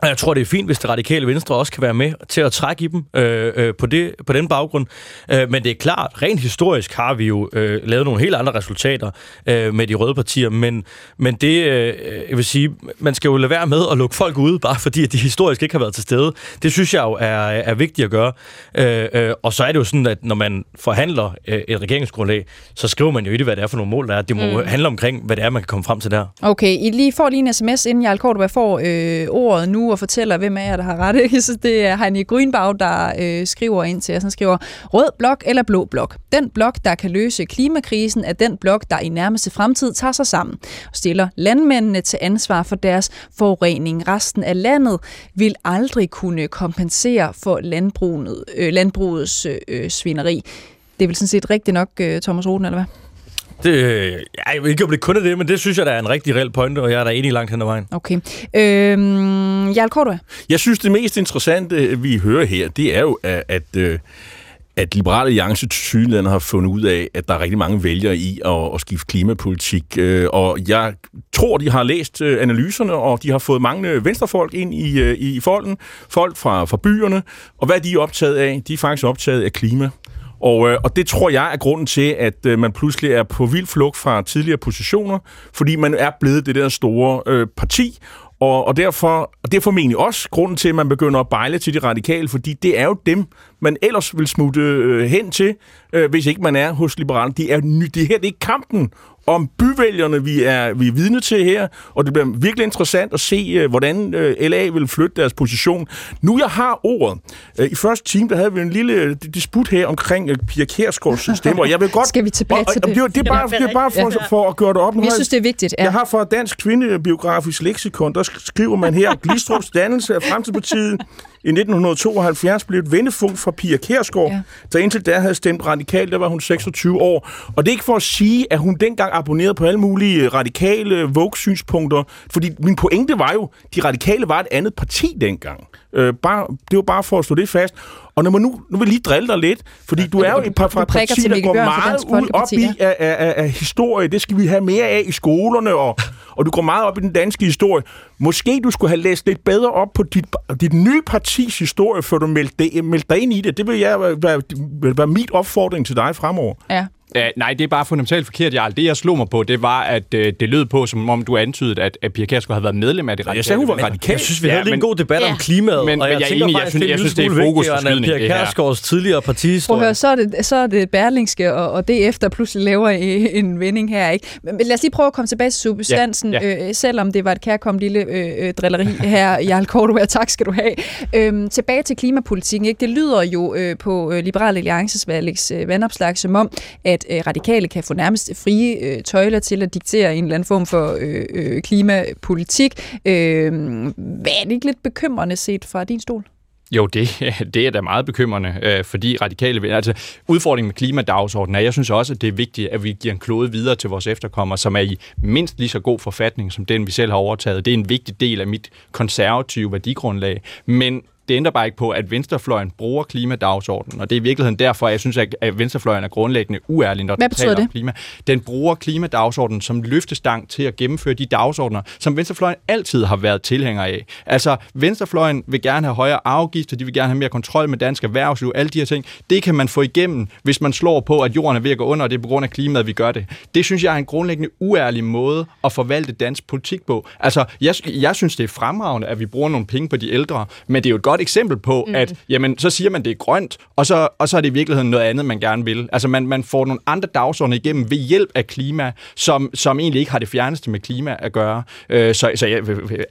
Og jeg tror, det er fint, hvis det radikale venstre også kan være med til at trække i dem øh, øh, på, det, på den baggrund. Øh, men det er klart, rent historisk har vi jo øh, lavet nogle helt andre resultater øh, med de røde partier. Men, men det, øh, jeg vil sige, man skal jo lade være med at lukke folk ude, bare fordi at de historisk ikke har været til stede. Det synes jeg jo er, er vigtigt at gøre. Øh, øh, og så er det jo sådan, at når man forhandler øh, et regeringsgrundlag, så skriver man jo i det, hvad det er for nogle mål, der er. Det må mm. handle omkring, hvad det er, man kan komme frem til der. Okay, I lige får lige en sms, inden Jarl Kortberg får øh, ordet nu og fortæller, hvem af jer, der har ret. Ikke? Så det er Heini Grønbag, der øh, skriver ind til os. Han skriver, rød blok eller blå blok. Den blok, der kan løse klimakrisen, er den blok, der i nærmeste fremtid tager sig sammen og stiller landmændene til ansvar for deres forurening. Resten af landet vil aldrig kunne kompensere for landbruget, øh, landbrugets øh, svineri. Det er vel sådan set rigtigt nok, øh, Thomas Roden, eller hvad? Det, jeg ved ikke, om det kun er det, men det synes jeg, der er en rigtig reel pointe, og jeg er da enig langt hen ad vejen. Okay. Øhm, Jarl Kortua? Jeg synes, det mest interessante, vi hører her, det er jo, at, at, at Liberale Alliance til har fundet ud af, at der er rigtig mange vælgere i at, at skifte klimapolitik. Og jeg tror, de har læst analyserne, og de har fået mange venstrefolk ind i, i folden. Folk fra, fra byerne. Og hvad er de optaget af? De er faktisk optaget af klima. Og, øh, og det tror jeg er grunden til, at øh, man pludselig er på vild flugt fra tidligere positioner, fordi man er blevet det der store øh, parti, og, og, derfor, og det er formentlig også grunden til, at man begynder at bejle til de radikale, fordi det er jo dem, man ellers vil smutte øh, hen til, øh, hvis ikke man er hos liberalerne. Det er, det her det er kampen om byvælgerne, vi er, vi er vidne til her, og det bliver virkelig interessant at se, uh, hvordan øh, LA vil flytte deres position. Nu jeg har ordet, uh, i første time, der havde vi en lille disput her omkring Pia Kærsgaards stemmer. Jeg vil godt, Skal vi tilbage og, til det? Og, det, det er bare, det er bare for, for at gøre det op. Jeg synes, det er vigtigt. Ja. Jeg har fra Dansk Kvindebiografisk Leksikon, der skriver man her, Glistrups dannelse af Fremtidspartiet i 1972 blev et vendepunkt for Pia Kærsgaard, ja. der indtil da havde stemt radikalt, der var hun 26 år. Og det er ikke for at sige, at hun dengang abonnerede på alle mulige radikale Vogue-synspunkter, fordi min pointe var jo, de radikale var et andet parti dengang. Øh, bare, det var bare for at slå det fast. Og når man nu, nu vil lige drille dig lidt, fordi du er jo et par fra parti, der går meget ud op i af, af, af, af historie. Det skal vi have mere af i skolerne, og, og du går meget op i den danske historie. Måske du skulle have læst lidt bedre op på dit, dit nye partis historie, før du meldte, meldte dig ind i det. Det vil jeg være, være, være mit opfordring til dig fremover. Ja. Uh, nej, det er bare fundamentalt forkert, Jarl. Det, jeg slog mig på, det var, at uh, det lød på, som om du antydede, at, at Pia Kjærsgaard havde været medlem af det radikale. Jeg sagde, hun var radikal. Jeg synes, vi havde ja, lige en god debat ja. om klimaet, men, og jeg, men jeg tænker enig, jeg synes, jeg synes, det er fokus for skydning, Pia Kjærsgaards tidligere partihistorie. Prøv at høre, så er det, så er det Berlingske og, og DF, der pludselig laver en vending her. Ikke? Men lad os lige prøve at komme tilbage til substansen, ja, ja. Øh, selvom det var et kærkom lille øh, drilleri her, Jarl Kortova, tak skal du have. Øhm, tilbage til klimapolitikken. Ikke? Det lyder jo øh, på øh, Liberale Alliances Alex øh, Vandopslag som om, at øh, radikale kan få nærmest frie øh, tøjler til at diktere en eller anden form for øh, øh, klimapolitik. Øh, hvad er det ikke lidt bekymrende set fra din stol? Jo, det, det er da meget bekymrende, øh, fordi radikale... Altså, udfordringen med klimadagsordenen er, jeg synes også, at det er vigtigt, at vi giver en klode videre til vores efterkommere, som er i mindst lige så god forfatning som den, vi selv har overtaget. Det er en vigtig del af mit konservative værdigrundlag. Men det ændrer bare ikke på, at venstrefløjen bruger klimadagsordenen, og det er i virkeligheden derfor, jeg synes, at venstrefløjen er grundlæggende uærlig, når den taler det? om klima. Den bruger klimadagsordenen som løftestang til at gennemføre de dagsordner, som venstrefløjen altid har været tilhænger af. Altså, venstrefløjen vil gerne have højere afgifter, de vil gerne have mere kontrol med dansk erhvervsliv, alle de her ting. Det kan man få igennem, hvis man slår på, at jorden er ved at gå under, og det er på grund af klimaet, vi gør det. Det synes jeg er en grundlæggende uærlig måde at forvalte dansk politik på. Altså, jeg, jeg synes, det er fremragende, at vi bruger nogle penge på de ældre, men det er jo et godt eksempel på, mm. at jamen, så siger man, det er grønt, og så, og så er det i virkeligheden noget andet, man gerne vil. Altså man, man får nogle andre dagsordner igennem ved hjælp af klima, som, som egentlig ikke har det fjerneste med klima at gøre. Øh, så så jeg,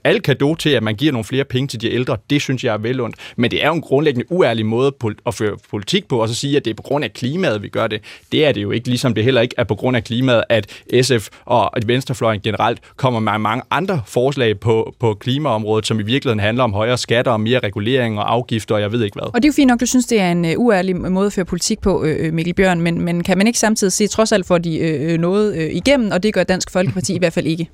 alle kado til, at man giver nogle flere penge til de ældre, det synes jeg er velundt. Men det er jo en grundlæggende uærlig måde at føre politik på, og så sige, at det er på grund af klimaet, vi gør det. Det er det jo ikke, ligesom det heller ikke er på grund af klimaet, at SF og venstrefløjen generelt kommer med mange andre forslag på, på klimaområdet, som i virkeligheden handler om højere skatter og mere regulering og afgifter, og jeg ved ikke hvad. Og det er jo fint nok, du synes, det er en øh, uærlig måde at føre politik på, øh, øh, Mikkel Bjørn, men, men kan man ikke samtidig sige, trods alt får de noget igennem, og det gør Dansk Folkeparti i hvert fald ikke?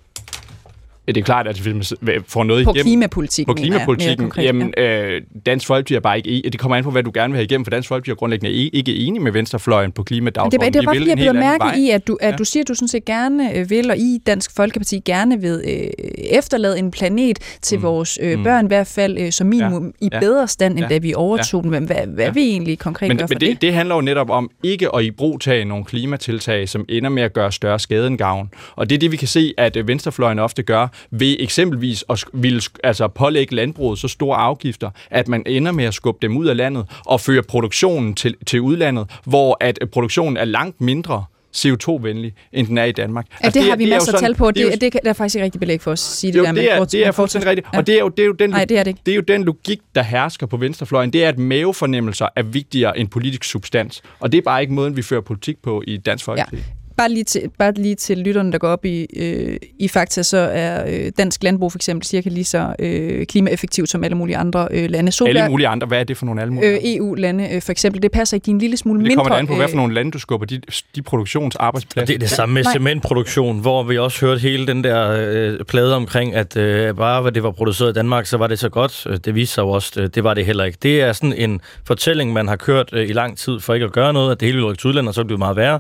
Det er klart, at hvis man får noget på igennem... Klimapolitikken, på klimapolitikken. Konkret, jamen, ja. øh, Dansk Folkeparti er bare ikke... Det kommer an på, hvad du gerne vil have igennem, for Dansk Folkeparti er grundlæggende ikke enig med venstrefløjen på klimadagsordenen. Det, det er bare, fordi jeg bliver mærke i, at du, at ja. du siger, at du sådan set gerne øh, vil, og I Dansk Folkeparti gerne vil øh, efterlade en planet til mm. vores øh, mm. børn, i hvert fald øh, som minimum ja. i ja. bedre stand, end ja. da vi overtog ja. den. Hvad, hvad ja. vil I egentlig konkret men, men for det? det? det handler jo netop om ikke at i brug tage nogle klimatiltag, som ender med at gøre større skade end gavn. Og det er det, vi kan se, at øh, venstrefløjen ofte gør ved eksempel eksempelvis at ville altså pålægge landbruget så store afgifter, at man ender med at skubbe dem ud af landet og føre produktionen til, til udlandet, hvor at produktionen er langt mindre CO2-venlig, end den er i Danmark. Ja, altså, det, det har vi er, masser af tal på. Det, det, det, det er faktisk ikke rigtig belæg for at sige jo, det der det er, med Det er fuldstændig rigtigt. Ja. Og det er jo, det er jo den, Nej, det er det, ikke. det er jo den logik, der hersker på venstrefløjen. Det er, at mavefornemmelser er vigtigere end politisk substans. Og det er bare ikke måden, vi fører politik på i Dansk Folkeparti. Ja bare lige til, bare lige til lytterne, der går op i, øh, i fakta, så er øh, dansk landbrug for eksempel cirka lige så øh, klimaeffektivt som alle mulige andre øh, lande. Solberg, alle mulige andre? Hvad er det for nogle alle mulige øh, EU-lande øh, for eksempel. Det passer ikke. De er en lille smule mindre. Det kommer an på, hvad for øh, nogle lande du skubber de, de produktionsarbejdspladser. Det er det samme med ja, cementproduktion, hvor vi også hørte hele den der øh, plade omkring, at øh, bare hvad det var produceret i Danmark, så var det så godt. Øh, det viste sig jo også, øh, det var det heller ikke. Det er sådan en fortælling, man har kørt øh, i lang tid for ikke at gøre noget, at det hele vil rykke til udlandet, og så bliver det meget værre.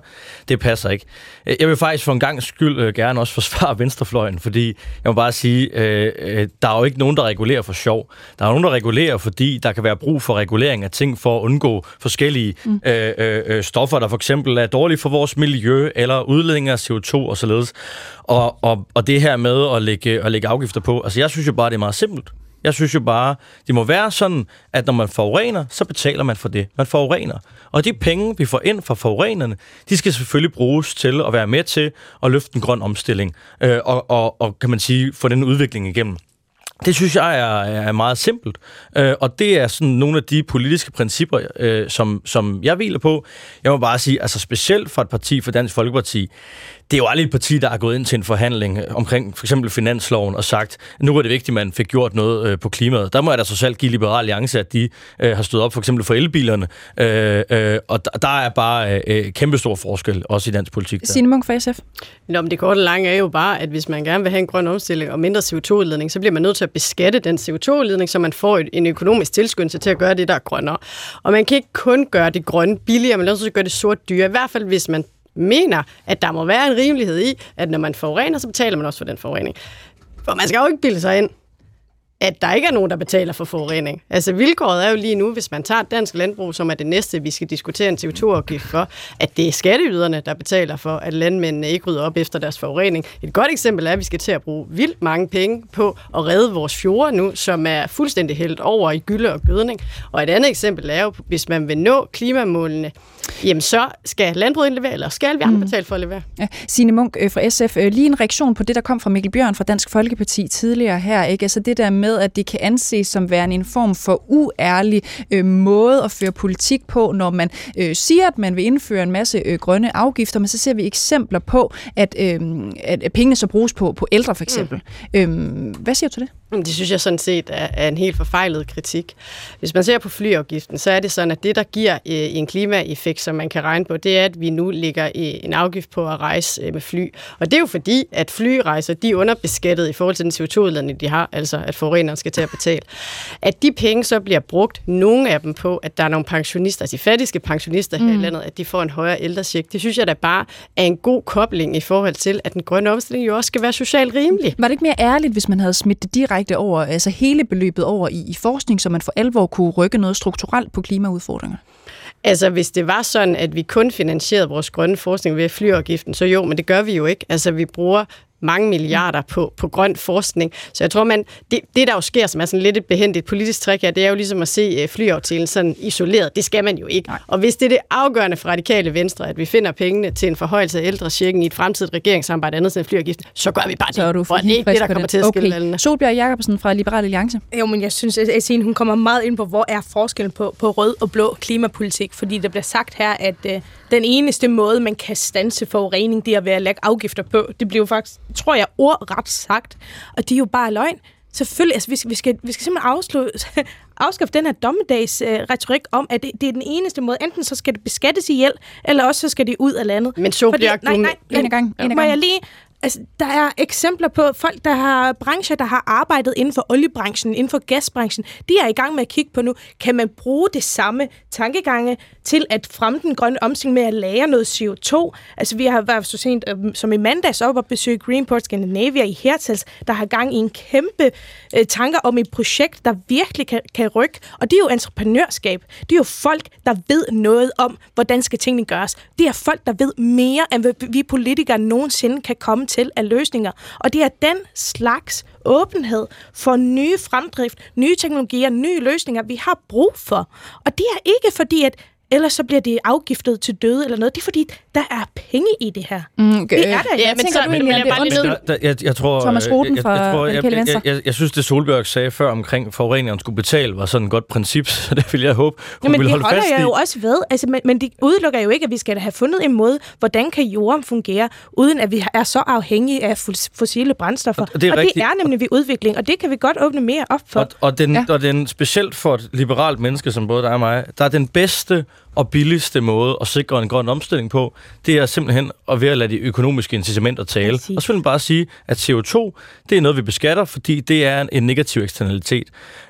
Det passer ikke. Jeg vil faktisk for en gang skyld øh, gerne også forsvare venstrefløjen, fordi jeg må bare sige, øh, øh, der er jo ikke nogen, der regulerer for sjov. Der er nogen, der regulerer, fordi der kan være brug for regulering af ting for at undgå forskellige mm. øh, øh, stoffer, der for eksempel er dårlige for vores miljø, eller udledning af CO2 og således. Og, og, og det her med at lægge, at lægge afgifter på, altså jeg synes jo bare, det er meget simpelt. Jeg synes jo bare, det må være sådan, at når man forurener, så betaler man for det, man forurener. Og de penge, vi får ind fra forurenerne, de skal selvfølgelig bruges til at være med til at løfte en grøn omstilling, øh, og, og, og kan man sige, få den udvikling igennem. Det synes jeg er, er meget simpelt, øh, og det er sådan nogle af de politiske principper, øh, som, som jeg hviler på. Jeg må bare sige, altså specielt for et parti, for Dansk Folkeparti, det er jo aldrig et parti, der har gået ind til en forhandling øh, omkring for eksempel finansloven og sagt, nu er det vigtigt, at man fik gjort noget øh, på klimaet. Der må jeg da så selv give Liberal Alliance, at de øh, har stået op for eksempel for elbilerne. Øh, øh, og der, der er bare øh, kæmpe stor forskel, også i dansk politik. Signe Munk fra SF. Nå, men det korte og lange er jo bare, at hvis man gerne vil have en grøn omstilling og mindre CO2-udledning, så bliver man nødt til at beskatte den CO2-udledning, så man får en økonomisk tilskyndelse til at gøre det, der er grønnere. Og man kan ikke kun gøre det grønne billigere, er til at gøre det sort dyre. I hvert fald, hvis man mener, at der må være en rimelighed i, at når man forurener, så betaler man også for den forurening. For man skal jo ikke bilde sig ind, at der ikke er nogen, der betaler for forurening. Altså vilkåret er jo lige nu, hvis man tager dansk landbrug, som er det næste, vi skal diskutere en CO2-afgift for, at det er skatteyderne, der betaler for, at landmændene ikke rydder op efter deres forurening. Et godt eksempel er, at vi skal til at bruge vildt mange penge på at redde vores fjorde nu, som er fuldstændig hældt over i gylde og gødning. Og et andet eksempel er jo, hvis man vil nå klimamålene, jamen så skal landbruget indlevere, eller skal vi andre mm. betale for at levere? Ja. Signe Munk øh, fra SF, øh, lige en reaktion på det, der kom fra Mikkel Bjørn fra Dansk Folkeparti tidligere her. Ikke? Altså det der med, at det kan anses som værende en form for uærlig øh, måde at føre politik på, når man øh, siger, at man vil indføre en masse øh, grønne afgifter, men så ser vi eksempler på, at, øh, at pengene så bruges på, på ældre for eksempel. Mm. Øh, hvad siger du til det? Det synes jeg sådan set er, en helt forfejlet kritik. Hvis man ser på flyafgiften, så er det sådan, at det, der giver øh, en klimaeffekt, som man kan regne på, det er, at vi nu lægger øh, en afgift på at rejse øh, med fly. Og det er jo fordi, at flyrejser, de er underbeskattet i forhold til den CO2-udledning, de har, altså at forureneren skal til at betale. At de penge så bliver brugt, nogle af dem på, at der er nogle pensionister, altså de fattigste pensionister mm. her i mm. landet, at de får en højere ældresjek. Det synes jeg da bare er en god kobling i forhold til, at den grønne omstilling jo også skal være socialt rimelig. Var det ikke mere ærligt, hvis man havde smidt det direkte direkte over, altså hele beløbet over i, i forskning, så man for alvor kunne rykke noget strukturelt på klimaudfordringer? Altså, hvis det var sådan, at vi kun finansierede vores grønne forskning ved flyafgiften, så jo, men det gør vi jo ikke. Altså, vi bruger mange milliarder på, på grøn forskning. Så jeg tror, man, det, det der jo sker, som er sådan lidt et behendigt politisk træk her, det er jo ligesom at se uh, flyaftalen sådan isoleret. Det skal man jo ikke. Nej. Og hvis det er det afgørende for radikale venstre, at vi finder pengene til en forhøjelse af ældrechecken i et fremtidigt regeringssamarbejde andet end flyafgift, så gør vi bare det. Så er du for det er ikke det, der kommer til at skille okay. Solbjerg Jacobsen fra Liberal Alliance. Jo, men jeg synes, at Essien, hun kommer meget ind på, hvor er forskellen på, på rød og blå klimapolitik, fordi der bliver sagt her, at uh, den eneste måde, man kan stanse forurening, det er ved at lægge afgifter på. Det bliver jo faktisk, tror jeg, ordret sagt. Og det er jo bare løgn. Selvfølgelig, altså vi skal, vi skal, vi skal simpelthen afslå, afskaffe den her dommedags øh, retorik om, at det, det er den eneste måde. Enten så skal det beskattes ihjel, eller også så skal det ud af landet. Men så bliver nej, nej, en gang. En af Må gang. jeg lige Altså, der er eksempler på folk, der har brancher, der har arbejdet inden for oliebranchen, inden for gasbranchen. De er i gang med at kigge på nu, kan man bruge det samme tankegange til at fremme den grønne omstilling med at lære noget CO2? Altså, vi har været så sent øhm, som i mandags op og besøge Greenport Scandinavia i Hertals, der har gang i en kæmpe øh, tanker om et projekt, der virkelig kan, kan rykke. Og det er jo entreprenørskab. Det er jo folk, der ved noget om, hvordan skal tingene gøres. Det er folk, der ved mere, end vi politikere nogensinde kan komme til af løsninger. Og det er den slags åbenhed for nye fremdrift, nye teknologier, nye løsninger, vi har brug for. Og det er ikke fordi, at ellers så bliver det afgiftet til døde eller noget. Det er fordi, der er penge i det her. Mm, okay. Det er der. Ja, Hvad men tænker så- du egentlig men om jeg det? bare lige Undskyld. Der, jeg, jeg tror, Thomas Roden jeg, jeg, tror, jeg, Radikale jeg, jeg, jeg, jeg synes, det Solberg sagde før omkring forureningeren skulle betale, var sådan et godt princip, så det vil jeg håbe, hun Jamen, vil det holde holder fast jeg i. jo også ved. Altså, men, men det udelukker jo ikke, at vi skal have fundet en måde, hvordan kan jorden fungere, uden at vi er så afhængige af fos- fossile brændstoffer. Og det er og det rigtigt. er nemlig ved udvikling, og det kan vi godt åbne mere op for. Og, og, den, Ja. ja. og den, specielt for et liberalt menneske som både dig og mig, der er den bedste og billigste måde at sikre en grøn omstilling på, det er simpelthen at ved at lade de økonomiske incitamenter tale. Præcis. Og så vil jeg bare sige, at CO2, det er noget, vi beskatter, fordi det er en, en negativ eksternalitet.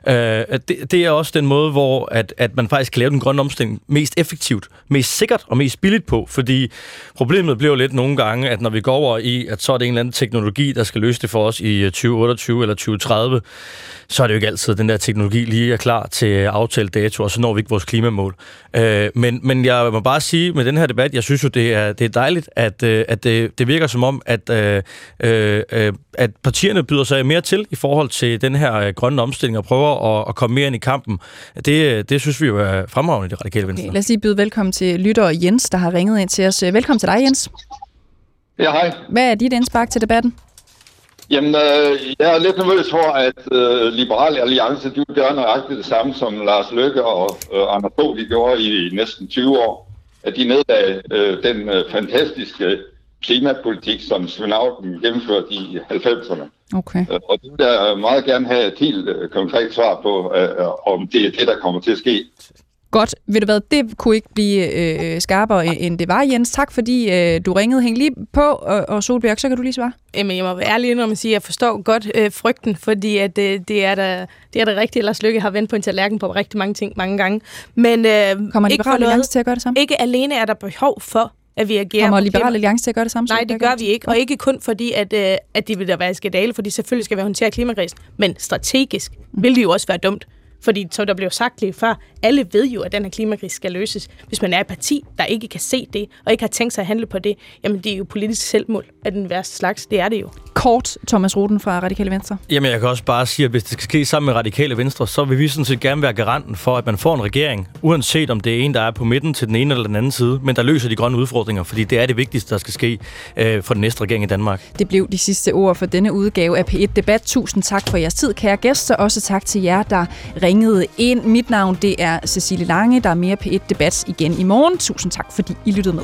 Uh, det, det er også den måde, hvor at, at man faktisk kan lave den grønne omstilling mest effektivt, mest sikkert og mest billigt på, fordi problemet bliver jo lidt nogle gange, at når vi går over i, at så er det en eller anden teknologi, der skal løse det for os i øh, 2028 eller 2030, så er det jo ikke altid, at den der teknologi lige er klar til aftalt dato, og så når vi ikke vores klimamål. Øh, men, men jeg må bare sige med den her debat, jeg synes jo, det er, det er dejligt, at, øh, at det, det virker som om, at, øh, øh, øh, at partierne byder sig mere til i forhold til den her øh, grønne omstilling og prøver at, at komme mere ind i kampen. Det, det synes vi jo er fremragende i det radikale venstre. Okay, lad os lige byde velkommen til lytter Jens, der har ringet ind til os. Velkommen til dig, Jens. Ja, hej. Hvad er dit indspark til debatten? Jamen, øh, jeg er lidt nervøs for, at øh, Liberale Alliance, de vil gøre nøjagtigt det samme, som Lars Løkke og øh, Anders Fogh, de gjorde i næsten 20 år. At de nedlagde øh, den øh, fantastiske klimapolitik, som Svend Auken gennemførte i 90'erne. Okay. Øh, Og det vil jeg meget gerne have et helt øh, konkret svar på, øh, øh, om det er det, der kommer til at ske. Godt. Ved du hvad, det kunne ikke blive øh, skarpere, end det var, Jens. Tak, fordi øh, du ringede. Hæng lige på, og, og Solbjerg, så kan du lige svare. Jamen, jeg må være ærlig når man siger, at jeg forstår godt øh, frygten, fordi at, øh, det, er da, det er da rigtigt, at Lars Lykke har vendt på en tallerken på rigtig mange ting mange gange. Men øh, Kommer Liberale Alliance til at gøre det samme? ikke alene er der behov for, at vi agerer Kommer Liberale Alliance til at gøre det samme? Nej, det gør vi ikke. Og ikke kun fordi, at, øh, at de vil da være skandale, fordi selvfølgelig skal vi håndtere klimakrisen. Men strategisk vil det jo også være dumt. Fordi, som der blev sagt lige før, alle ved jo, at den her klimakrise skal løses. Hvis man er et parti, der ikke kan se det, og ikke har tænkt sig at handle på det, jamen det er jo politisk selvmål af den værste slags. Det er det jo. Kort, Thomas Roden fra Radikale Venstre. Jamen, jeg kan også bare sige, at hvis det skal ske sammen med radikale venstre, så vil vi sådan set gerne være garanten for, at man får en regering, uanset om det er en, der er på midten til den ene eller den anden side, men der løser de grønne udfordringer, fordi det er det vigtigste, der skal ske øh, for den næste regering i Danmark. Det blev de sidste ord for denne udgave af P1 Debat. Tusind tak for jeres tid, kære gæster. Også tak til jer, der ringede ind. Mit navn det er Cecilie Lange. Der er mere P1 Debat igen i morgen. Tusind tak, fordi I lyttede med.